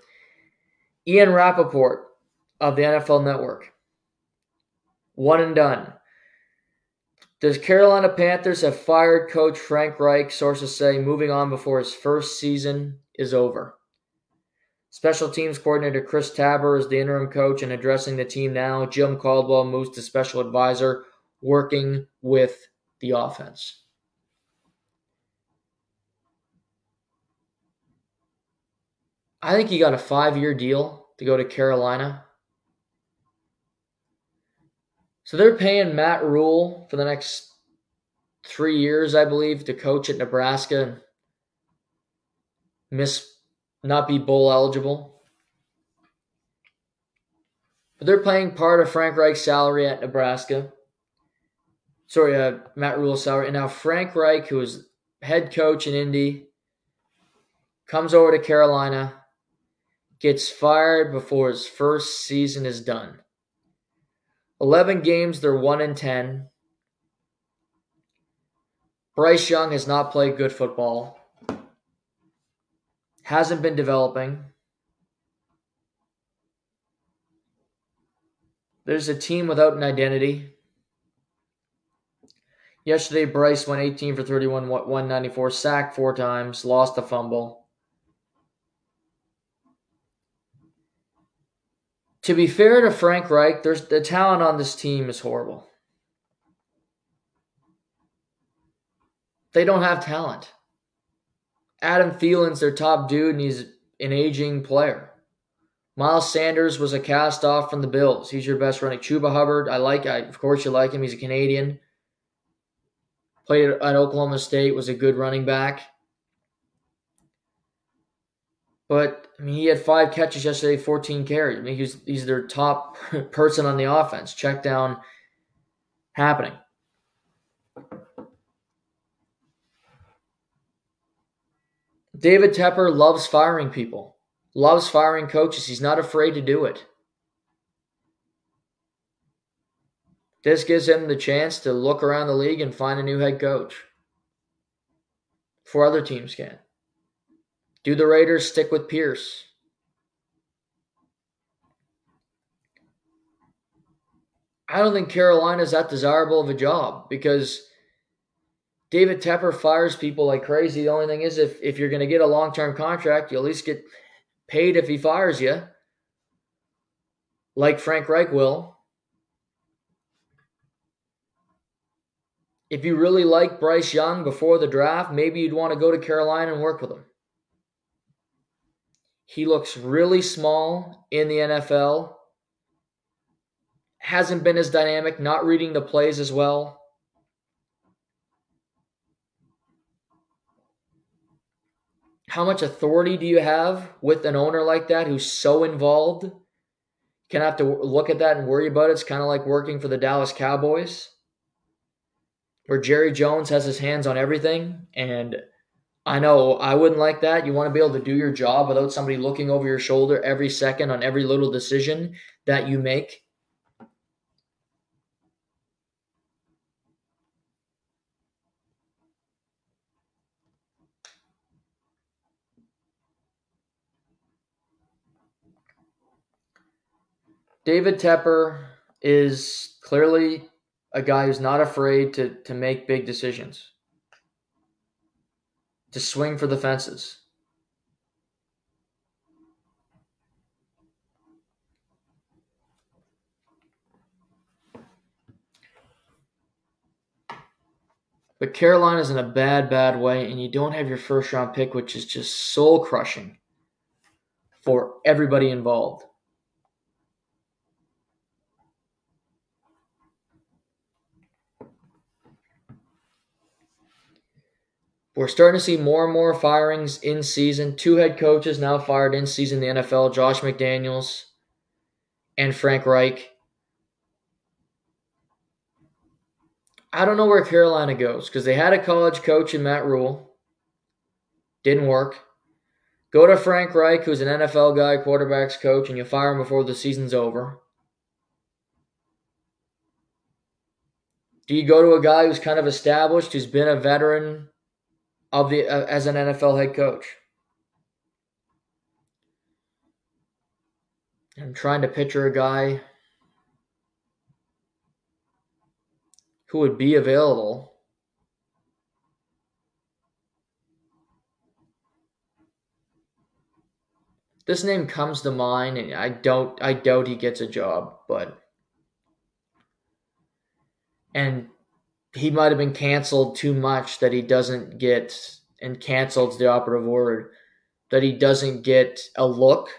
Ian Rapoport of the NFL Network. One and done. The Carolina Panthers have fired coach Frank Reich, sources say, moving on before his first season is over. Special teams coordinator Chris Tabor is the interim coach and addressing the team now. Jim Caldwell moves to special advisor, working with the offense. I think he got a five year deal to go to Carolina. So they're paying Matt Rhule for the next three years, I believe, to coach at Nebraska. Miss not be bowl eligible. But they're paying part of Frank Reich's salary at Nebraska. Sorry, uh, Matt Rhule's salary. And now Frank Reich, who was head coach in Indy, comes over to Carolina, gets fired before his first season is done. 11 games, they're 1 in 10. Bryce Young has not played good football hasn't been developing. There's a team without an identity. Yesterday, Bryce went 18 for 31, 194, sacked four times, lost a fumble. To be fair to Frank Reich, there's the talent on this team is horrible. They don't have talent. Adam Thielen's their top dude, and he's an aging player. Miles Sanders was a cast off from the Bills. He's your best running. Chuba Hubbard, I like. I, of course, you like him. He's a Canadian. Played at Oklahoma State. Was a good running back. But I mean, he had five catches yesterday, 14 carries. I mean, he's he's their top [LAUGHS] person on the offense. Check down happening. David Tepper loves firing people, loves firing coaches. He's not afraid to do it. This gives him the chance to look around the league and find a new head coach before other teams can. Do the Raiders stick with Pierce? I don't think Carolina is that desirable of a job because David Tepper fires people like crazy. The only thing is, if, if you're going to get a long term contract, you'll at least get paid if he fires you, like Frank Reich will. If you really like Bryce Young before the draft, maybe you'd want to go to Carolina and work with him. He looks really small in the NFL. Hasn't been as dynamic, not reading the plays as well. How much authority do you have with an owner like that who's so involved? Of have to look at that and worry about it. It's kind of like working for the Dallas Cowboys, where Jerry Jones has his hands on everything. And I know I wouldn't like that. You want to be able to do your job without somebody looking over your shoulder every second on every little decision that you make. David Tepper is clearly a guy who's not afraid to, to make big decisions. to swing for the fences. But Carolina's in a bad, bad way, and you don't have your first round pick, which is just soul crushing for everybody involved. We're starting to see more and more firings in season. Two head coaches now fired in season in the NFL Josh McDaniels and Frank Reich. I don't know where Carolina goes because they had a college coach in Matt Rhule. Didn't work. Go to Frank Reich, who's an NFL guy, quarterbacks coach, and you fire him before the season's over. Do you go to a guy who's kind of established, who's been a veteran of the uh, as an NFL head coach? I'm trying to picture a guy who would be available. This name comes to mind, and I don't. I doubt he gets a job, but and he might have been canceled too much that he doesn't get and canceled the operative word that he doesn't get a look.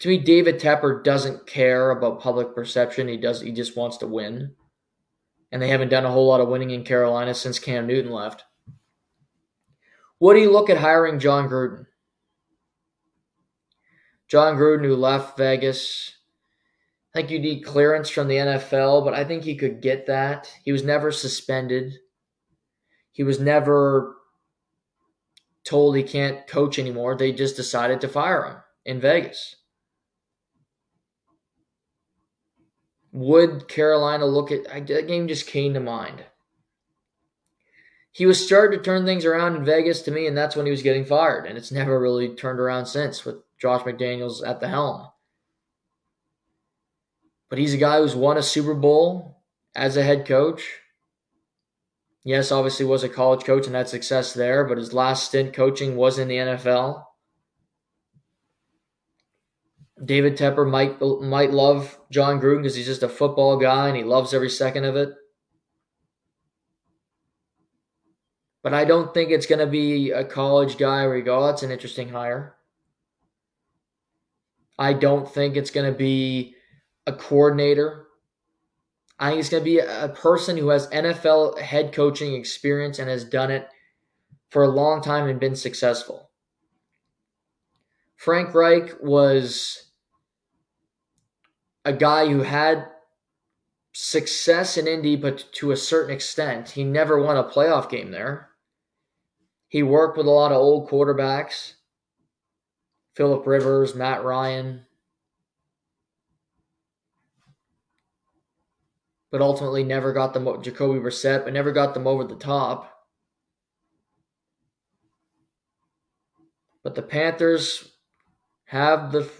To me, David Tepper doesn't care about public perception. He does. He just wants to win and they haven't done a whole lot of winning in Carolina since Cam Newton left. Do you look at hiring Jon Gruden? Jon Gruden, who left Vegas, I think you need clearance from the NFL, but I think he could get that. He was never suspended. He was never told he can't coach anymore. They just decided to fire him in Vegas. Would Carolina look at that game? Just came to mind. He was starting to turn things around in Vegas to me, and that's when he was getting fired. And it's never really turned around since with Josh McDaniels at the helm. But he's a guy who's won a Super Bowl as a head coach. Yes, obviously was a college coach and had success there, but his last stint coaching was in the NFL. David Tepper might might love Jon Gruden because he's just a football guy and he loves every second of it. But I don't think it's going to be a college guy where go, oh, an interesting hire. I don't think it's going to be a coordinator. I think it's going to be a person who has NFL head coaching experience and has done it for a long time and been successful. Frank Reich was a guy who had success in Indy, but to a certain extent. He never won a playoff game there. He worked with a lot of old quarterbacks Philip Rivers, Matt Ryan. But ultimately never got them Jacoby Brissett, but never got them over the top. But the Panthers have the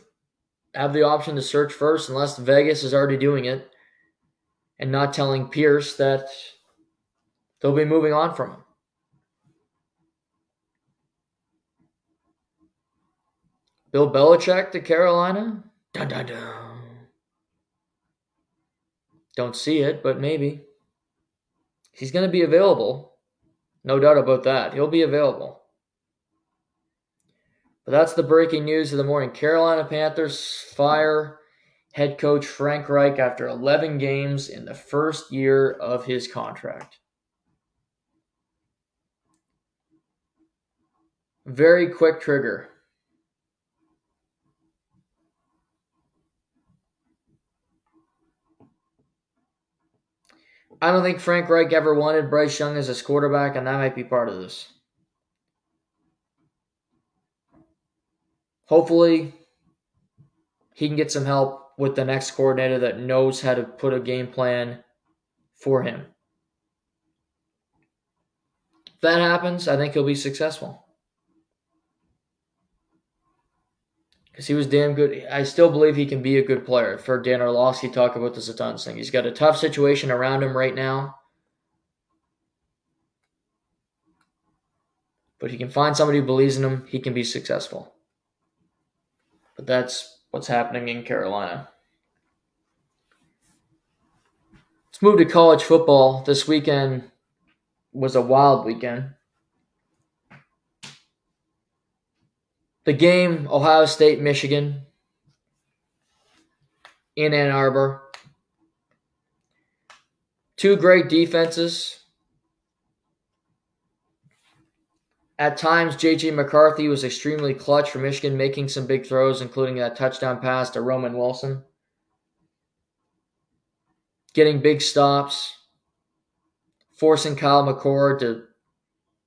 have the option to search first unless Vegas is already doing it and not telling Pierce that they'll be moving on from him. Bill Belichick to Carolina? Dun, dun, dun. Don't see it, but maybe. He's going to be available. No doubt about that. He'll be available. But that's the breaking news of the morning. Carolina Panthers fire head coach Frank Reich after 11 games in the first year of his contract. Very quick trigger. I don't think Frank Reich ever wanted Bryce Young as his quarterback, and that might be part of this. hopefully he can get some help with the next coordinator that knows how to put a game plan for him. If that happens, I think he'll be successful. Because he was damn good. I still believe he can be a good player. For Dan Orlovsky, talk about this a ton. Thing. He's got a tough situation around him right now. But he can find somebody who believes in him, he can be successful. But that's what's happening in Carolina. Let's move to college football. This weekend was a wild weekend. The game, Ohio State, Michigan, in Ann Arbor. Two great defenses. At times, J.J. McCarthy was extremely clutch for Michigan, making some big throws, including that touchdown pass to Roman Wilson. Getting big stops, forcing Kyle McCord to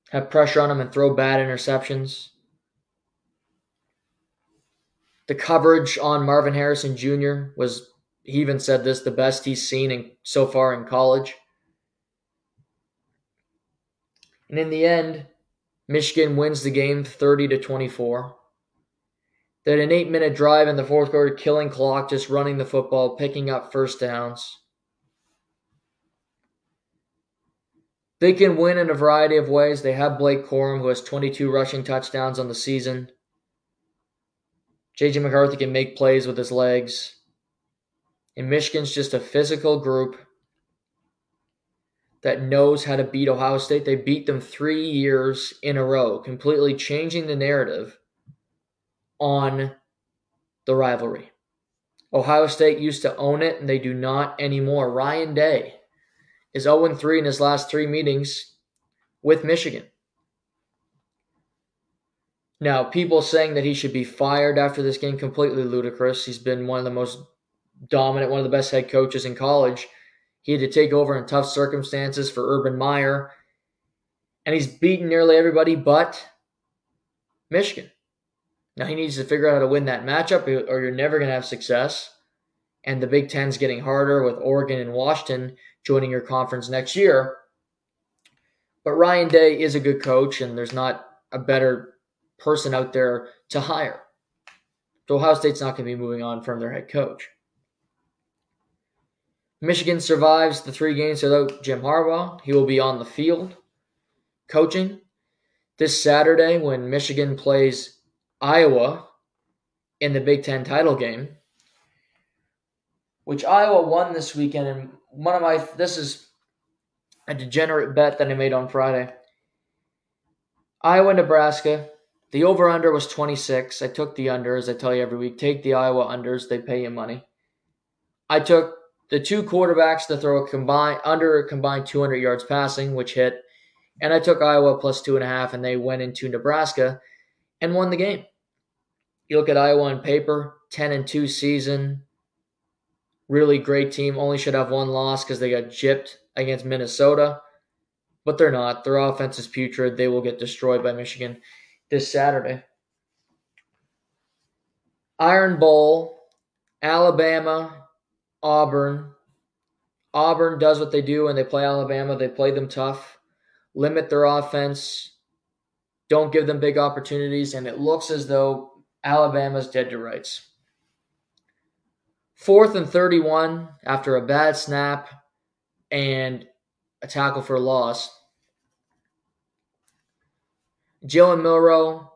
have pressure on him and throw bad interceptions. The coverage on Marvin Harrison Jr. was, he even said this, the best he's seen in, so far in college. And in the end, Michigan wins the game 30 to 24. They had an eight minute drive in the fourth quarter, killing clock, just running the football, picking up first downs. They can win in a variety of ways. They have Blake Corum, who has 22 rushing touchdowns on the season. JJ McCarthy can make plays with his legs. And Michigan's just a physical group that knows how to beat Ohio State. They beat them three years in a row, completely changing the narrative on the rivalry. Ohio State used to own it, and they do not anymore. Ryan Day is 0 3 in his last three meetings with Michigan. Now, people saying that he should be fired after this game, completely ludicrous. He's been one of the most dominant, one of the best head coaches in college. He had to take over in tough circumstances for Urban Meyer. And he's beaten nearly everybody but Michigan. Now he needs to figure out how to win that matchup, or you're never going to have success. And the Big Ten's getting harder with Oregon and Washington joining your conference next year. But Ryan Day is a good coach, and there's not a better person out there to hire. So Ohio State's not going to be moving on from their head coach. Michigan survives the three games without Jim Harbaugh. He will be on the field coaching this Saturday when Michigan plays Iowa in the Big Ten title game, which Iowa won this weekend. And one of my, this is a degenerate bet that I made on Friday. Iowa, Nebraska. The over under was 26. I took the under, as I tell you every week. Take the Iowa unders, they pay you money. I took the two quarterbacks to throw a combined under a combined 200 yards passing, which hit, and I took Iowa plus two and a half, and they went into Nebraska and won the game. You look at Iowa on paper, 10 and 2 season, really great team. Only should have one loss because they got gypped against Minnesota, but they're not. Their offense is putrid. They will get destroyed by Michigan this Saturday. Iron Bowl, Alabama, Auburn. Auburn does what they do when they play Alabama. They play them tough, limit their offense, don't give them big opportunities, and it looks as though Alabama's dead to rights. Fourth and 31 after a bad snap and a tackle for a loss. Jalen Milroe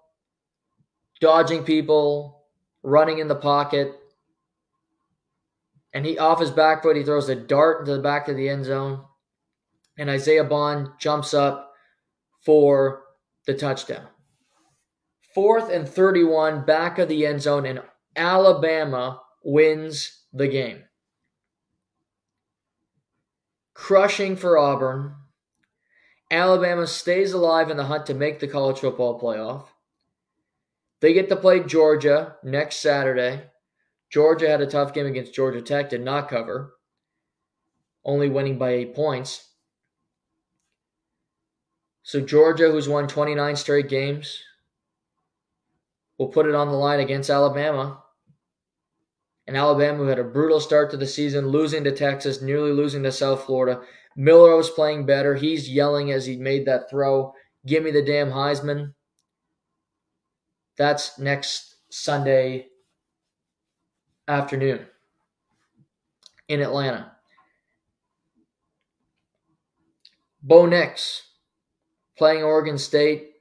dodging people, running in the pocket, and he off his back foot, he throws a dart into the back of the end zone. And Isaiah Bond jumps up for the touchdown. Fourth and 31, back of the end zone, and Alabama wins the game. Crushing for Auburn. Alabama stays alive in the hunt to make the college football playoff. They get to play Georgia next Saturday. Georgia had a tough game against Georgia Tech, did not cover, only winning by eight points. So Georgia, who's won 29 straight games, will put it on the line against Alabama. And Alabama, who had a brutal start to the season, losing to Texas, nearly losing to South Florida. Milroe's playing better. He's yelling as he made that throw. Give me the damn Heisman. That's next Sunday afternoon in Atlanta. Bo Nix playing Oregon State.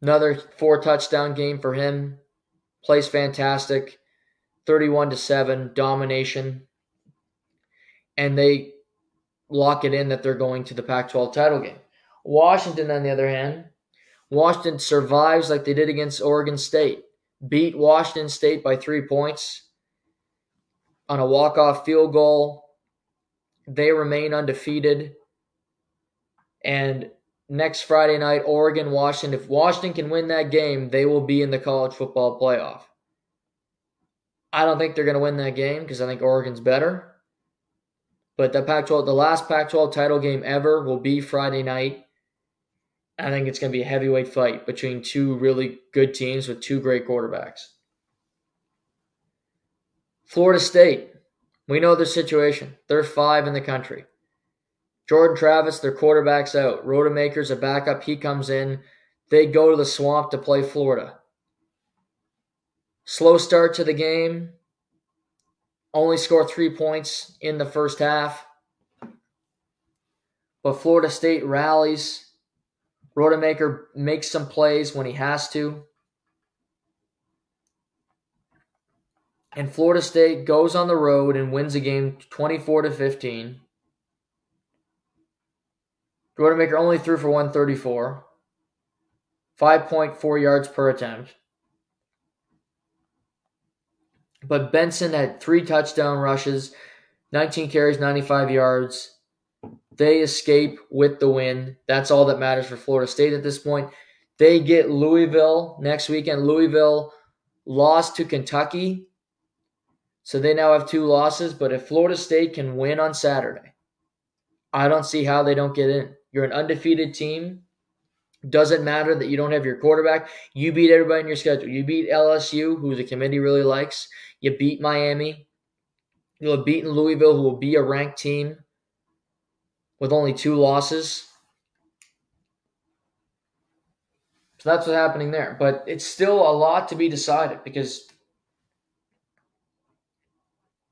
Another four touchdown game for him. Plays fantastic. 31 to 7 domination. And they lock it in that they're going to the Pac 12 title game. Washington, on the other hand, Washington survives like they did against Oregon State. Beat Washington State by three points on a walk off field goal. They remain undefeated. And next Friday night, Oregon, Washington. If Washington can win that game, they will be in the college football playoff. I don't think they're going to win that game because I think Oregon's better. But the Pac-12, the last Pac-12 title game ever, will be Friday night. I think it's going to be a heavyweight fight between two really good teams with two great quarterbacks. Florida State, we know their situation. They're five in the country. Jordan Travis, their quarterback's out. Rodemaker's a backup. He comes in. They go to the swamp to play Florida. Slow start to the game. Only score three points in the first half. But Florida State rallies. Rodemaker makes some plays when he has to. And Florida State goes on the road and wins a game 24 to 15. Rodemaker only threw for 134, 5.4 yards per attempt. But Benson had three touchdown rushes, 19 carries, 95 yards. They escape with the win. That's all that matters for Florida State at this point. They get Louisville next weekend. Louisville lost to Kentucky, so they now have two losses. But if Florida State can win on Saturday, I don't see how they don't get in. You're an undefeated team. Doesn't matter that you don't have your quarterback. You beat everybody in your schedule. You beat LSU, who the committee really likes. You beat Miami. You'll have beaten Louisville, who will be a ranked team with only two losses. So that's what's happening there. But it's still a lot to be decided because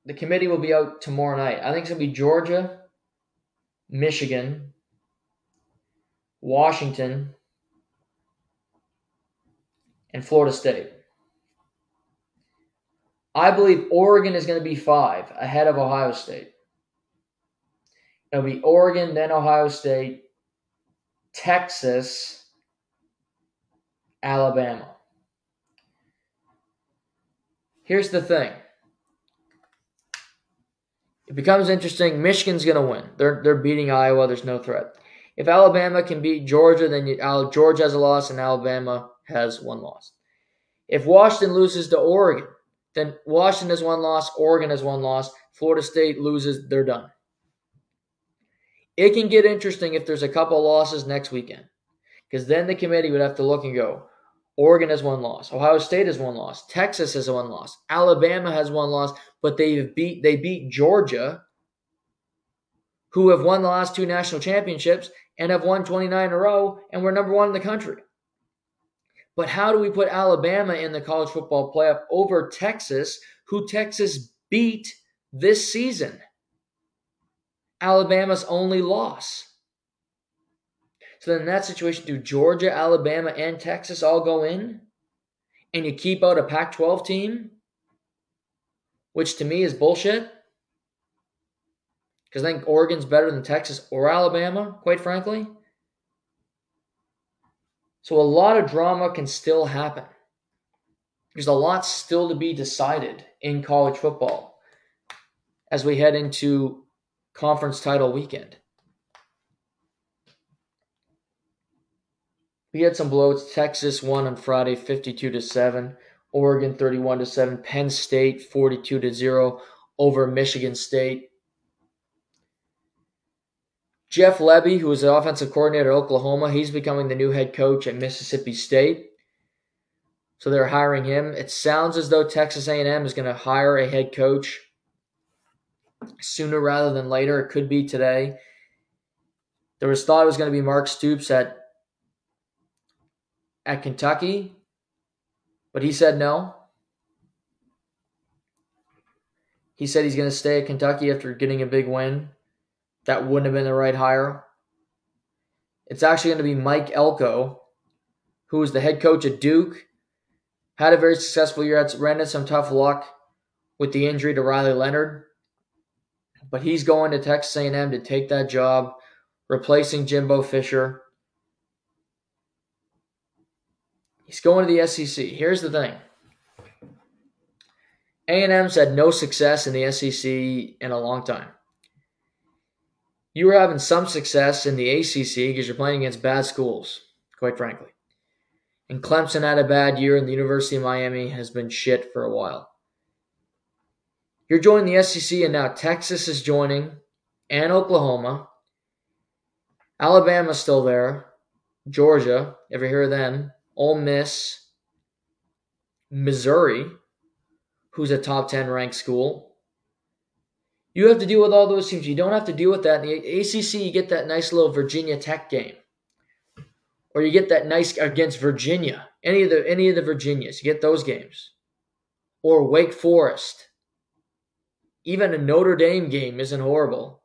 the committee will be out tomorrow night. I think it's going to be Georgia, Michigan, Washington, and Florida State. I believe Oregon is going to be five ahead of Ohio State. It'll be Oregon, then Ohio State, Texas, Alabama. Here's the thing. It becomes interesting. Michigan's going to win. They're, they're beating Iowa. There's no threat. If Alabama can beat Georgia, then you, Georgia has a loss and Alabama has one loss. If Washington loses to Oregon, then Washington has one loss, Oregon has one loss, Florida State loses, they're done. It can get interesting if there's a couple losses next weekend. Because then the committee would have to look and go, Oregon has one loss, Ohio State has one loss, Texas has one loss, Alabama has one loss, but they beat they beat Georgia, who have won the last two national championships, and have won 29 in a row, and we're number one in the country. But how do we put Alabama in the college football playoff over Texas, who Texas beat this season? Alabama's only loss. So then in that situation, do Georgia, Alabama, and Texas all go in? And you keep out a Pac 12 team? Which to me is bullshit. Because I think Oregon's better than Texas or Alabama, quite frankly. So a lot of drama can still happen. There's a lot still to be decided in college football as we head into conference title weekend. We had some blows. Texas won on Friday 52 to 7, Oregon 31 to 7, Penn State 42 to 0 over Michigan State. Jeff Lebby, who was the offensive coordinator at Oklahoma, he's becoming the new head coach at Mississippi State. So they're hiring him. It sounds as though Texas A&M is going to hire a head coach sooner rather than later. It could be today. There was thought it was going to be Mark Stoops at at Kentucky, but he said no. He said he's going to stay at Kentucky after getting a big win that wouldn't have been the right hire. It's actually going to be Mike Elko, who was the head coach at Duke, had a very successful year. Ran into some tough luck with the injury to Riley Leonard, but he's going to Texas A&M to take that job, replacing Jimbo Fisher. He's going to the SEC. Here's the thing. A&M's had no success in the SEC in a long time. You were having some success in the ACC because you're playing against bad schools, quite frankly. And Clemson had a bad year, and the University of Miami has been shit for a while. You're joining the SEC, and now Texas is joining, and Oklahoma. Alabama's still there. Georgia, ever hear of them? Ole Miss. Missouri, who's a top 10 ranked school. You have to deal with all those teams. You don't have to deal with that. In the ACC, you get that nice little Virginia Tech game or you get that nice against Virginia, any of the any of the Virginias, you get those games, or Wake Forest. Even a Notre Dame game isn't horrible.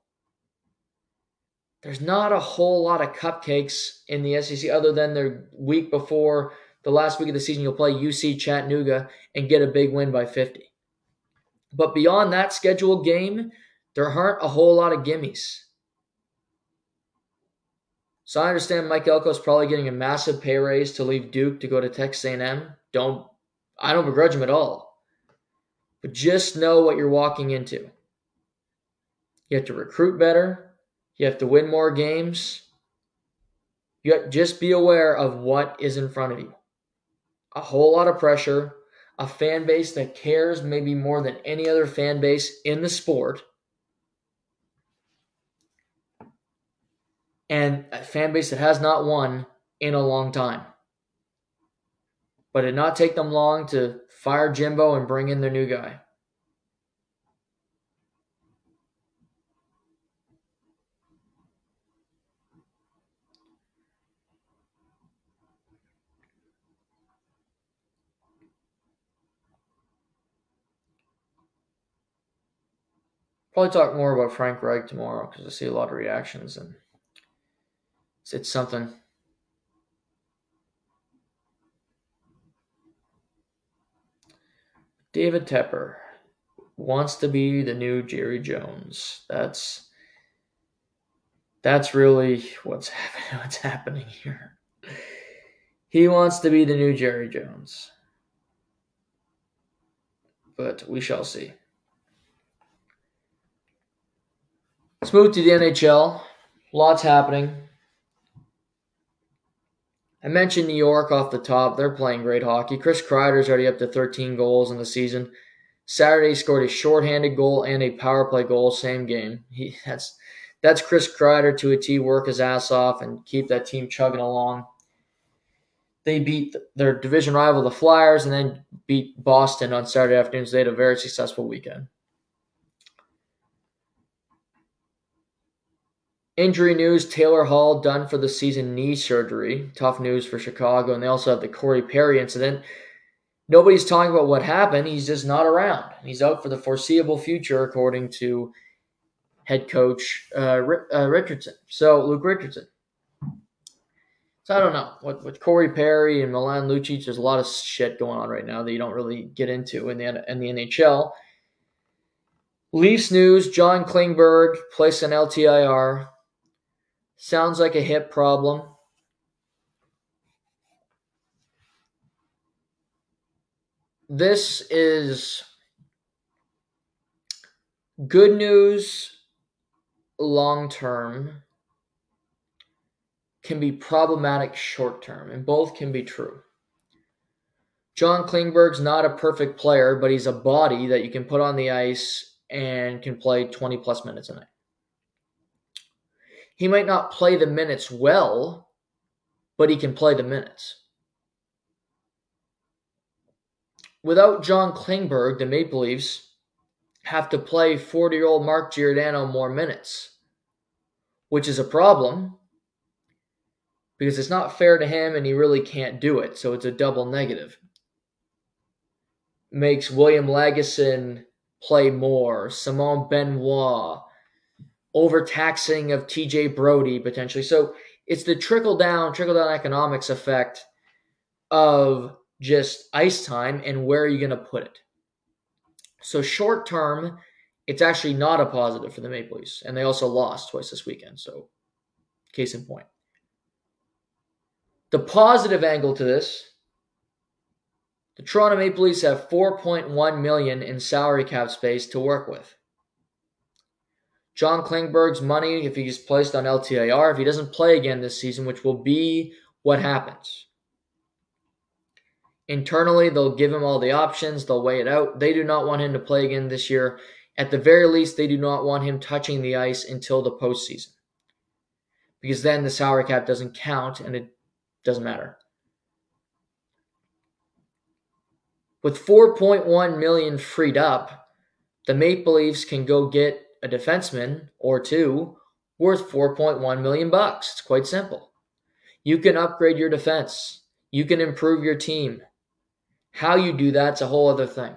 There's not a whole lot of cupcakes in the SEC other than the week before the last week of the season. You'll play UC Chattanooga and get a big win by 50. But beyond that scheduled game, there aren't a whole lot of gimmies. So I understand Mike Elko's probably getting a massive pay raise to leave Duke to go to Texas A&M. Don't I don't begrudge him at all. But just know what you're walking into. You have to recruit better. You have to win more games. You have, just be aware of what is in front of you. A whole lot of pressure, a fan base that cares maybe more than any other fan base in the sport and a fan base that has not won in a long time. But it not take them long to fire Jimbo and bring in their new guy. Probably talk more about Frank Reich tomorrow because I see a lot of reactions and it's something. David Tepper wants to be the new Jerry Jones. That's that's really what's [LAUGHS] happening. What's happening here? He wants to be the new Jerry Jones, but we shall see. Let's move to the NHL. Lots happening. I mentioned New York off the top. They're playing great hockey. Chris Kreider's already up to 13 goals in the season. Saturday scored a shorthanded goal and a power play goal, same game. He that's that's Chris Kreider to a T. Work his ass off and keep that team chugging along. They beat their division rival, the Flyers, and then beat Boston on Saturday afternoon. So they had a very successful weekend. Injury news Taylor Hall done for the season knee surgery. Tough news for Chicago. And they also have the Corey Perry incident. Nobody's talking about what happened. He's just not around. He's out for the foreseeable future, according to head coach uh, uh, Richardson. So, Luke Richardson. So, I don't know. With, with Corey Perry and Milan Lucic, there's a lot of shit going on right now that you don't really get into in the, in the NHL. Leafs news John Klingberg placed an LTIR Sounds like a hip problem. This is good news long term, can be problematic short term, and both can be true. John Klingberg's not a perfect player, but he's a body that you can put on the ice and can play 20 plus minutes a night. He might not play the minutes well, but he can play the minutes. Without John Klingberg, the Maple Leafs have to play 40 year old Mark Giordano more minutes, which is a problem because it's not fair to him and he really can't do it. So it's a double negative. Makes William Lagesson play more, Simon Benoit, overtaxing of TJ Brodie potentially. So it's the trickle down, trickle down economics effect of just ice time and where are you going to put it. So short term, it's actually not a positive for the Maple Leafs, and they also lost twice this weekend. So, case in point. The positive angle to this the Toronto Maple Leafs have 4.1 million in salary cap space to work with. John Klingberg's money, if he's placed on LTIR, if he doesn't play again this season, which will be what happens. Internally, they'll give him all the options, they'll weigh it out. They do not want him to play again this year. At the very least, they do not want him touching the ice until the postseason. Because then the salary cap doesn't count and it doesn't matter. With 4.1 million freed up, the Maple Leafs can go get a defenseman or two worth 4.1 million bucks. It's quite simple. You can upgrade your defense. You can improve your team. How you do that's a whole other thing.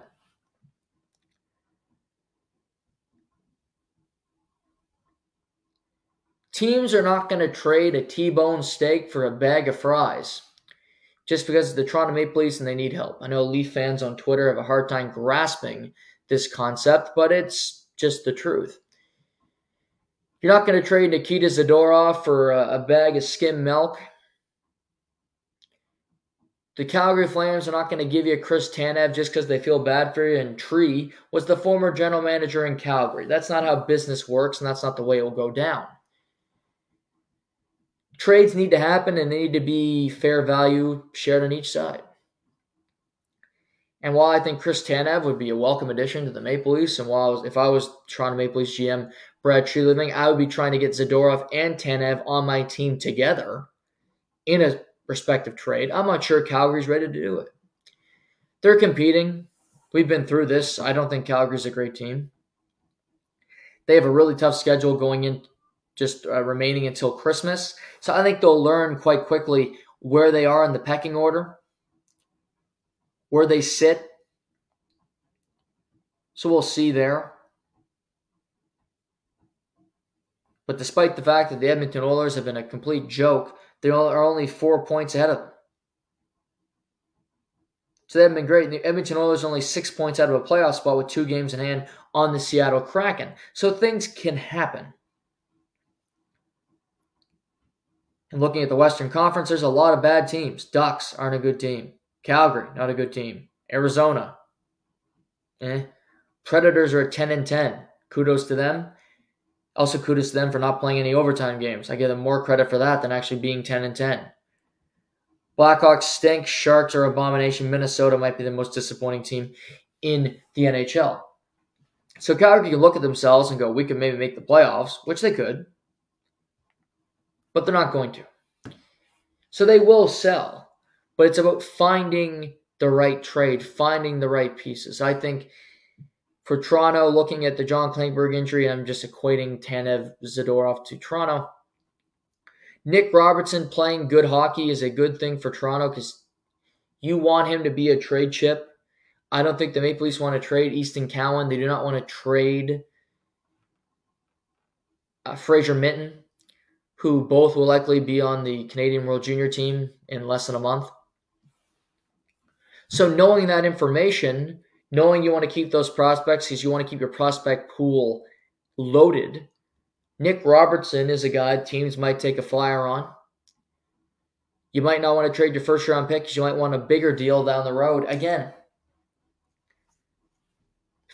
Teams are not going to trade a T-bone steak for a bag of fries just because the Toronto Maple Leafs and they need help. I know Leaf fans on Twitter have a hard time grasping this concept, but it's just the truth. You're not going to trade Nikita Zadorov for a, a bag of skim milk. The Calgary Flames are not going to give you Chris Tanev just because they feel bad for you. And Tree was the former general manager in Calgary. That's not how business works, and that's not the way it will go down. Trades need to happen and they need to be fair value shared on each side. And while I think Chris Tanev would be a welcome addition to the Maple Leafs, and while I was, if I was Toronto Maple Leafs GM Brad Treliving, I would be trying to get Zadorov and Tanev on my team together in a respective trade. I'm not sure Calgary's ready to do it. They're competing. We've been through this. I don't think Calgary's a great team. They have a really tough schedule going in just uh, remaining until Christmas. So I think they'll learn quite quickly where they are in the pecking order, where they sit. So we'll see there. But despite the fact that the Edmonton Oilers have been a complete joke, they are only four points ahead of them. So they haven't been great. The Edmonton Oilers only six points out of a playoff spot with two games in hand on the Seattle Kraken. So things can happen. And looking at the Western Conference, there's a lot of bad teams. Ducks aren't a good team. Calgary, not a good team. Arizona, eh. Predators are at 10 and 10. Kudos to them. Also, kudos to them for not playing any overtime games. I give them more credit for that than actually being 10 and 10. Blackhawks stink. Sharks are abomination. Minnesota might be the most disappointing team in the NHL. So Calgary can look at themselves and go, we could maybe make the playoffs, which they could but they're not going to. So they will sell, but it's about finding the right trade, finding the right pieces. I think for Toronto, looking at the John Klingberg injury, I'm just equating Tanev Zadorov to Toronto. Nick Robertson playing good hockey is a good thing for Toronto because you want him to be a trade chip. I don't think the Maple Leafs want to trade Easton Cowan. They do not want to trade uh, Fraser Minten who both will likely be on the Canadian World Junior team in less than a month. So, knowing that information, knowing you want to keep those prospects because you want to keep your prospect pool loaded, Nick Robertson is a guy teams might take a flyer on. You might not want to trade your first round pick because you might want a bigger deal down the road. Again,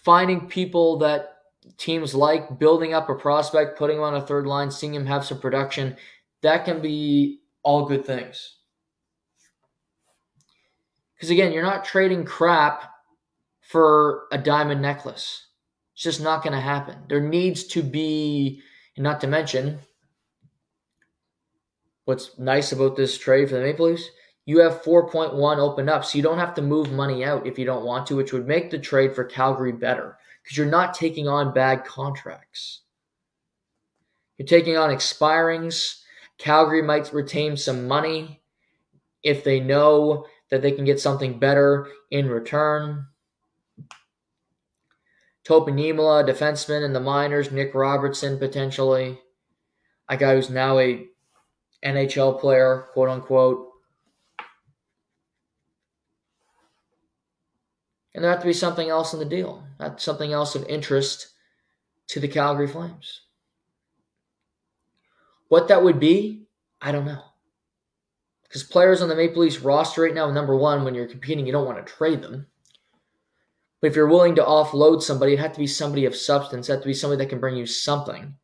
finding people that teams like building up a prospect, putting him on a third line, seeing him have some production, that can be all good things. Because again, you're not trading crap for a diamond necklace. It's just not going to happen. There needs to be, and not to mention, what's nice about this trade for the Maple Leafs, you have 4.1 open up, so you don't have to move money out if you don't want to, which would make the trade for Calgary better because you're not taking on bad contracts. You're taking on expirings. Calgary might retain some money if they know that they can get something better in return. Topi Niemelä, defenseman in the minors, Nick Robertson potentially, a guy who's now a NHL player, quote unquote. And there have to be something else in the deal. That's something else of interest to the Calgary Flames. What that would be, I don't know. Because players on the Maple Leafs roster right now, number one, when you're competing, you don't want to trade them. But if you're willing to offload somebody, it had to be somebody of substance. It had to be somebody that can bring you something.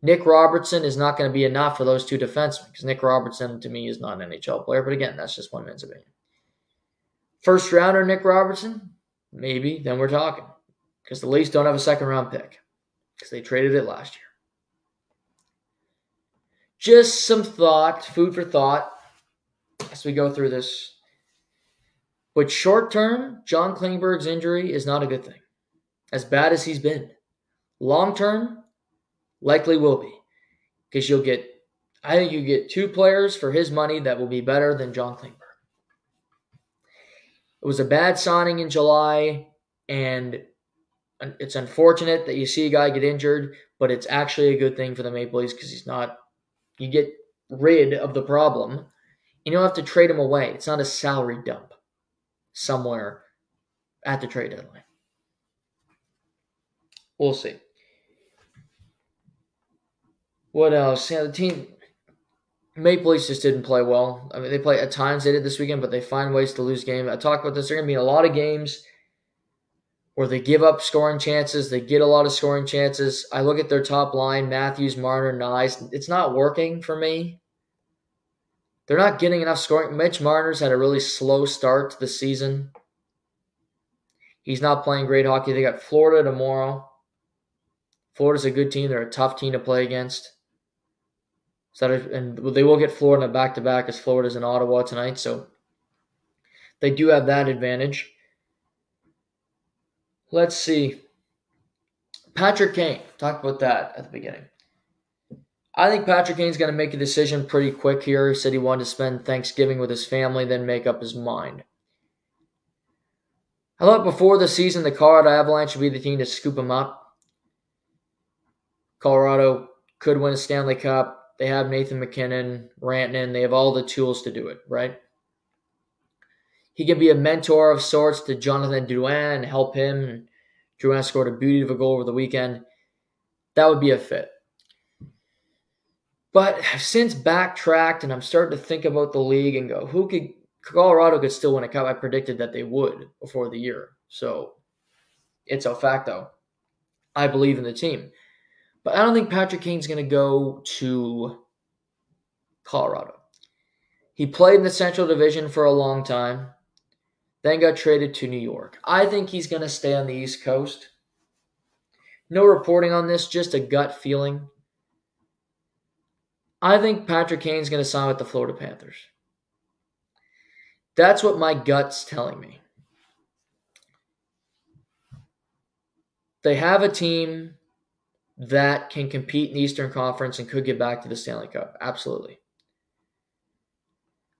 Nick Robertson is not going to be enough for those two defensemen because Nick Robertson, to me, is not an NHL player. But again, that's just one man's opinion. First rounder, Nick Robertson? Maybe. Then we're talking. Because the Leafs don't have a second round pick because they traded it last year. Just some thought, food for thought as we go through this. But short term, John Klingberg's injury is not a good thing, as bad as he's been. Long term, likely will be, because you'll get, I think you get two players for his money that will be better than John Klingberg. It was a bad signing in July, and it's unfortunate that you see a guy get injured, but it's actually a good thing for the Maple Leafs because he's not. You get rid of the problem. You don't have to trade him away. It's not a salary dump somewhere at the trade deadline. We'll see. What else? Yeah, the team Maple Leafs just didn't play well. I mean, they play at times they did this weekend, but they find ways to lose games. I talked about this. There are going to be a lot of games where they give up scoring chances. They get a lot of scoring chances. I look at their top line: Matthews, Marner, Knies. It's not working for me. They're not getting enough scoring. Mitch Marner's had a really slow start to the season. He's not playing great hockey. They got Florida tomorrow. Florida's a good team. They're a tough team to play against. So and they will get Florida back to back as Florida's in Ottawa tonight. So they do have that advantage. Let's see. Patrick Kane. Talked about that at the beginning. I think Patrick Kane's going to make a decision pretty quick here. He said he wanted to spend Thanksgiving with his family, then make up his mind. I thought before the season the Colorado Avalanche would be the team to scoop him up. Colorado could win a Stanley Cup. They have Nathan MacKinnon, Rantanen. They have all the tools to do it, right? He can be a mentor of sorts to Jonathan Drouin and help him. Drouin scored a beauty of a goal over the weekend. That would be a fit. But I've since backtracked and I'm starting to think about the league and go, who could Colorado could still win a cup? I predicted that they would before the year. So it's a fact though. I believe in the team. But I don't think Patrick Kane's going to go to Colorado. He played in the Central Division for a long time, then got traded to New York. I think he's going to stay on the East Coast. No reporting on this, just a gut feeling. I think Patrick Kane's going to sign with the Florida Panthers. That's what my gut's telling me. They have a team that can compete in the Eastern Conference and could get back to the Stanley Cup. Absolutely.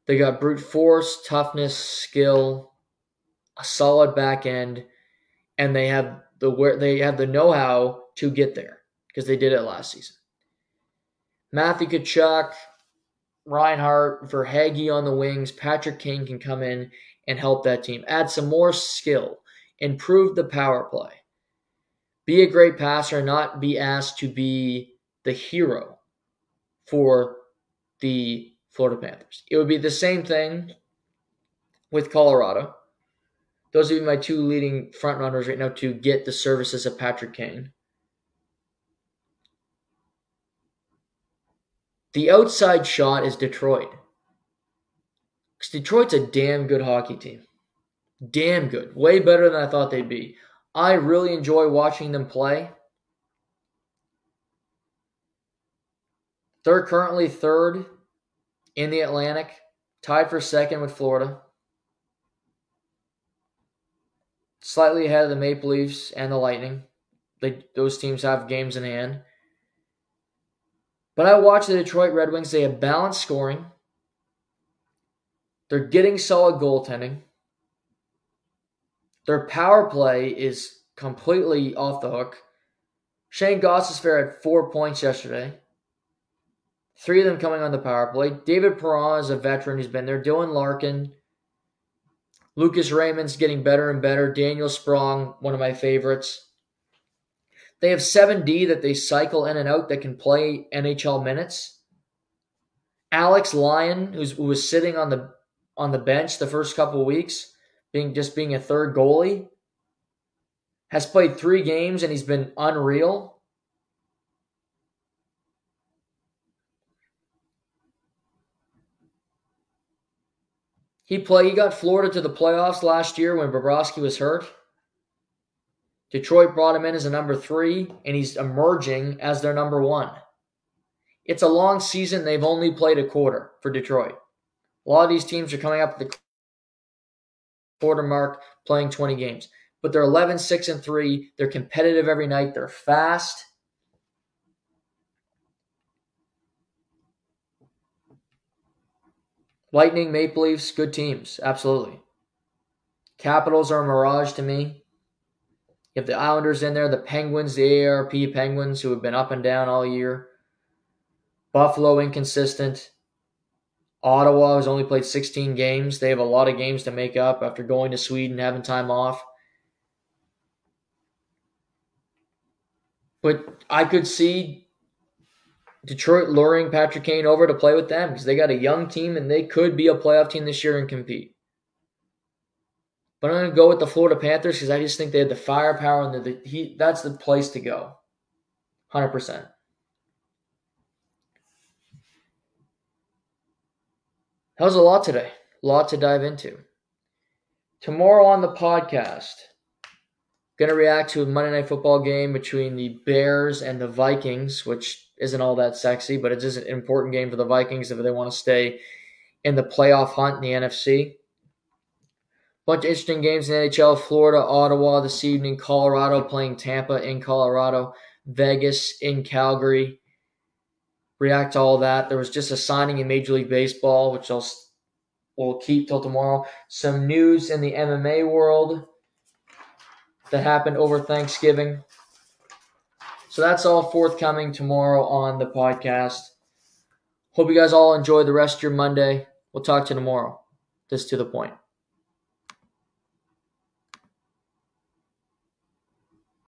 They got brute force, toughness, skill, a solid back end, and they have the where they have the know-how to get there because they did it last season. Matthew Tkachuk, Reinhart, Verhaeghe on the wings. Patrick Kane can come in and help that team. Add some more skill. Improve the power play. Be a great passer not be asked to be the hero for the Florida Panthers. It would be the same thing with Colorado. Those would be my two leading front runners right now to get the services of Patrick Kane. The outside shot is Detroit. Because Detroit's a damn good hockey team. Damn good. Way better than I thought they'd be. I really enjoy watching them play. They're currently third in the Atlantic, tied for second with Florida. Slightly ahead of the Maple Leafs and the Lightning. They, those teams have games in hand. But I watch the Detroit Red Wings. They have balanced scoring. They're getting solid goaltending. Their power play is completely off the hook. Shane Gostisbehere had four points yesterday. Three of them coming on the power play. David Perron is a veteran who's been there. Dylan Larkin. Lucas Raymond's getting better and better. Daniel Sprong, one of my favorites. They have 7D that they cycle in and out that can play NHL minutes. Alex Lyon, who was sitting on the on the bench the first couple weeks, being just being a third goalie, has played three games and he's been unreal. He played. He got Florida to the playoffs last year when Bobrovsky was hurt. Detroit brought him in as a number three, and he's emerging as their number one. It's a long season. They've only played a quarter for Detroit. A lot of these teams are coming up at the quarter mark, playing 20 games. But they're 11, 6, and 3. They're competitive every night. They're fast. Lightning, Maple Leafs, good teams. Absolutely. Capitals are a mirage to me. You have the Islanders in there, the Penguins, the AARP Penguins, who have been up and down all year. Buffalo, inconsistent. Ottawa has only played 16 games. They have a lot of games to make up after going to Sweden, having time off. But I could see Detroit luring Patrick Kane over to play with them because they got a young team and they could be a playoff team this year and compete. But I'm going to go with the Florida Panthers because I just think they have the firepower and the, the he, that's the place to go. 100%. That was a lot today. A lot to dive into. Tomorrow on the podcast, going to react to a Monday Night Football game between the Bears and the Vikings, which isn't all that sexy, but it is an important game for the Vikings if they want to stay in the playoff hunt in the NFC. Bunch of interesting games in NHL. Florida, Ottawa this evening. Colorado playing Tampa in Colorado. Vegas in Calgary. React to all that. There was just a signing in Major League Baseball, which I'll we'll keep till tomorrow. Some news in the MMA world that happened over Thanksgiving. So that's all forthcoming tomorrow on the podcast. Hope you guys all enjoy the rest of your Monday. We'll talk to you tomorrow. This to the point.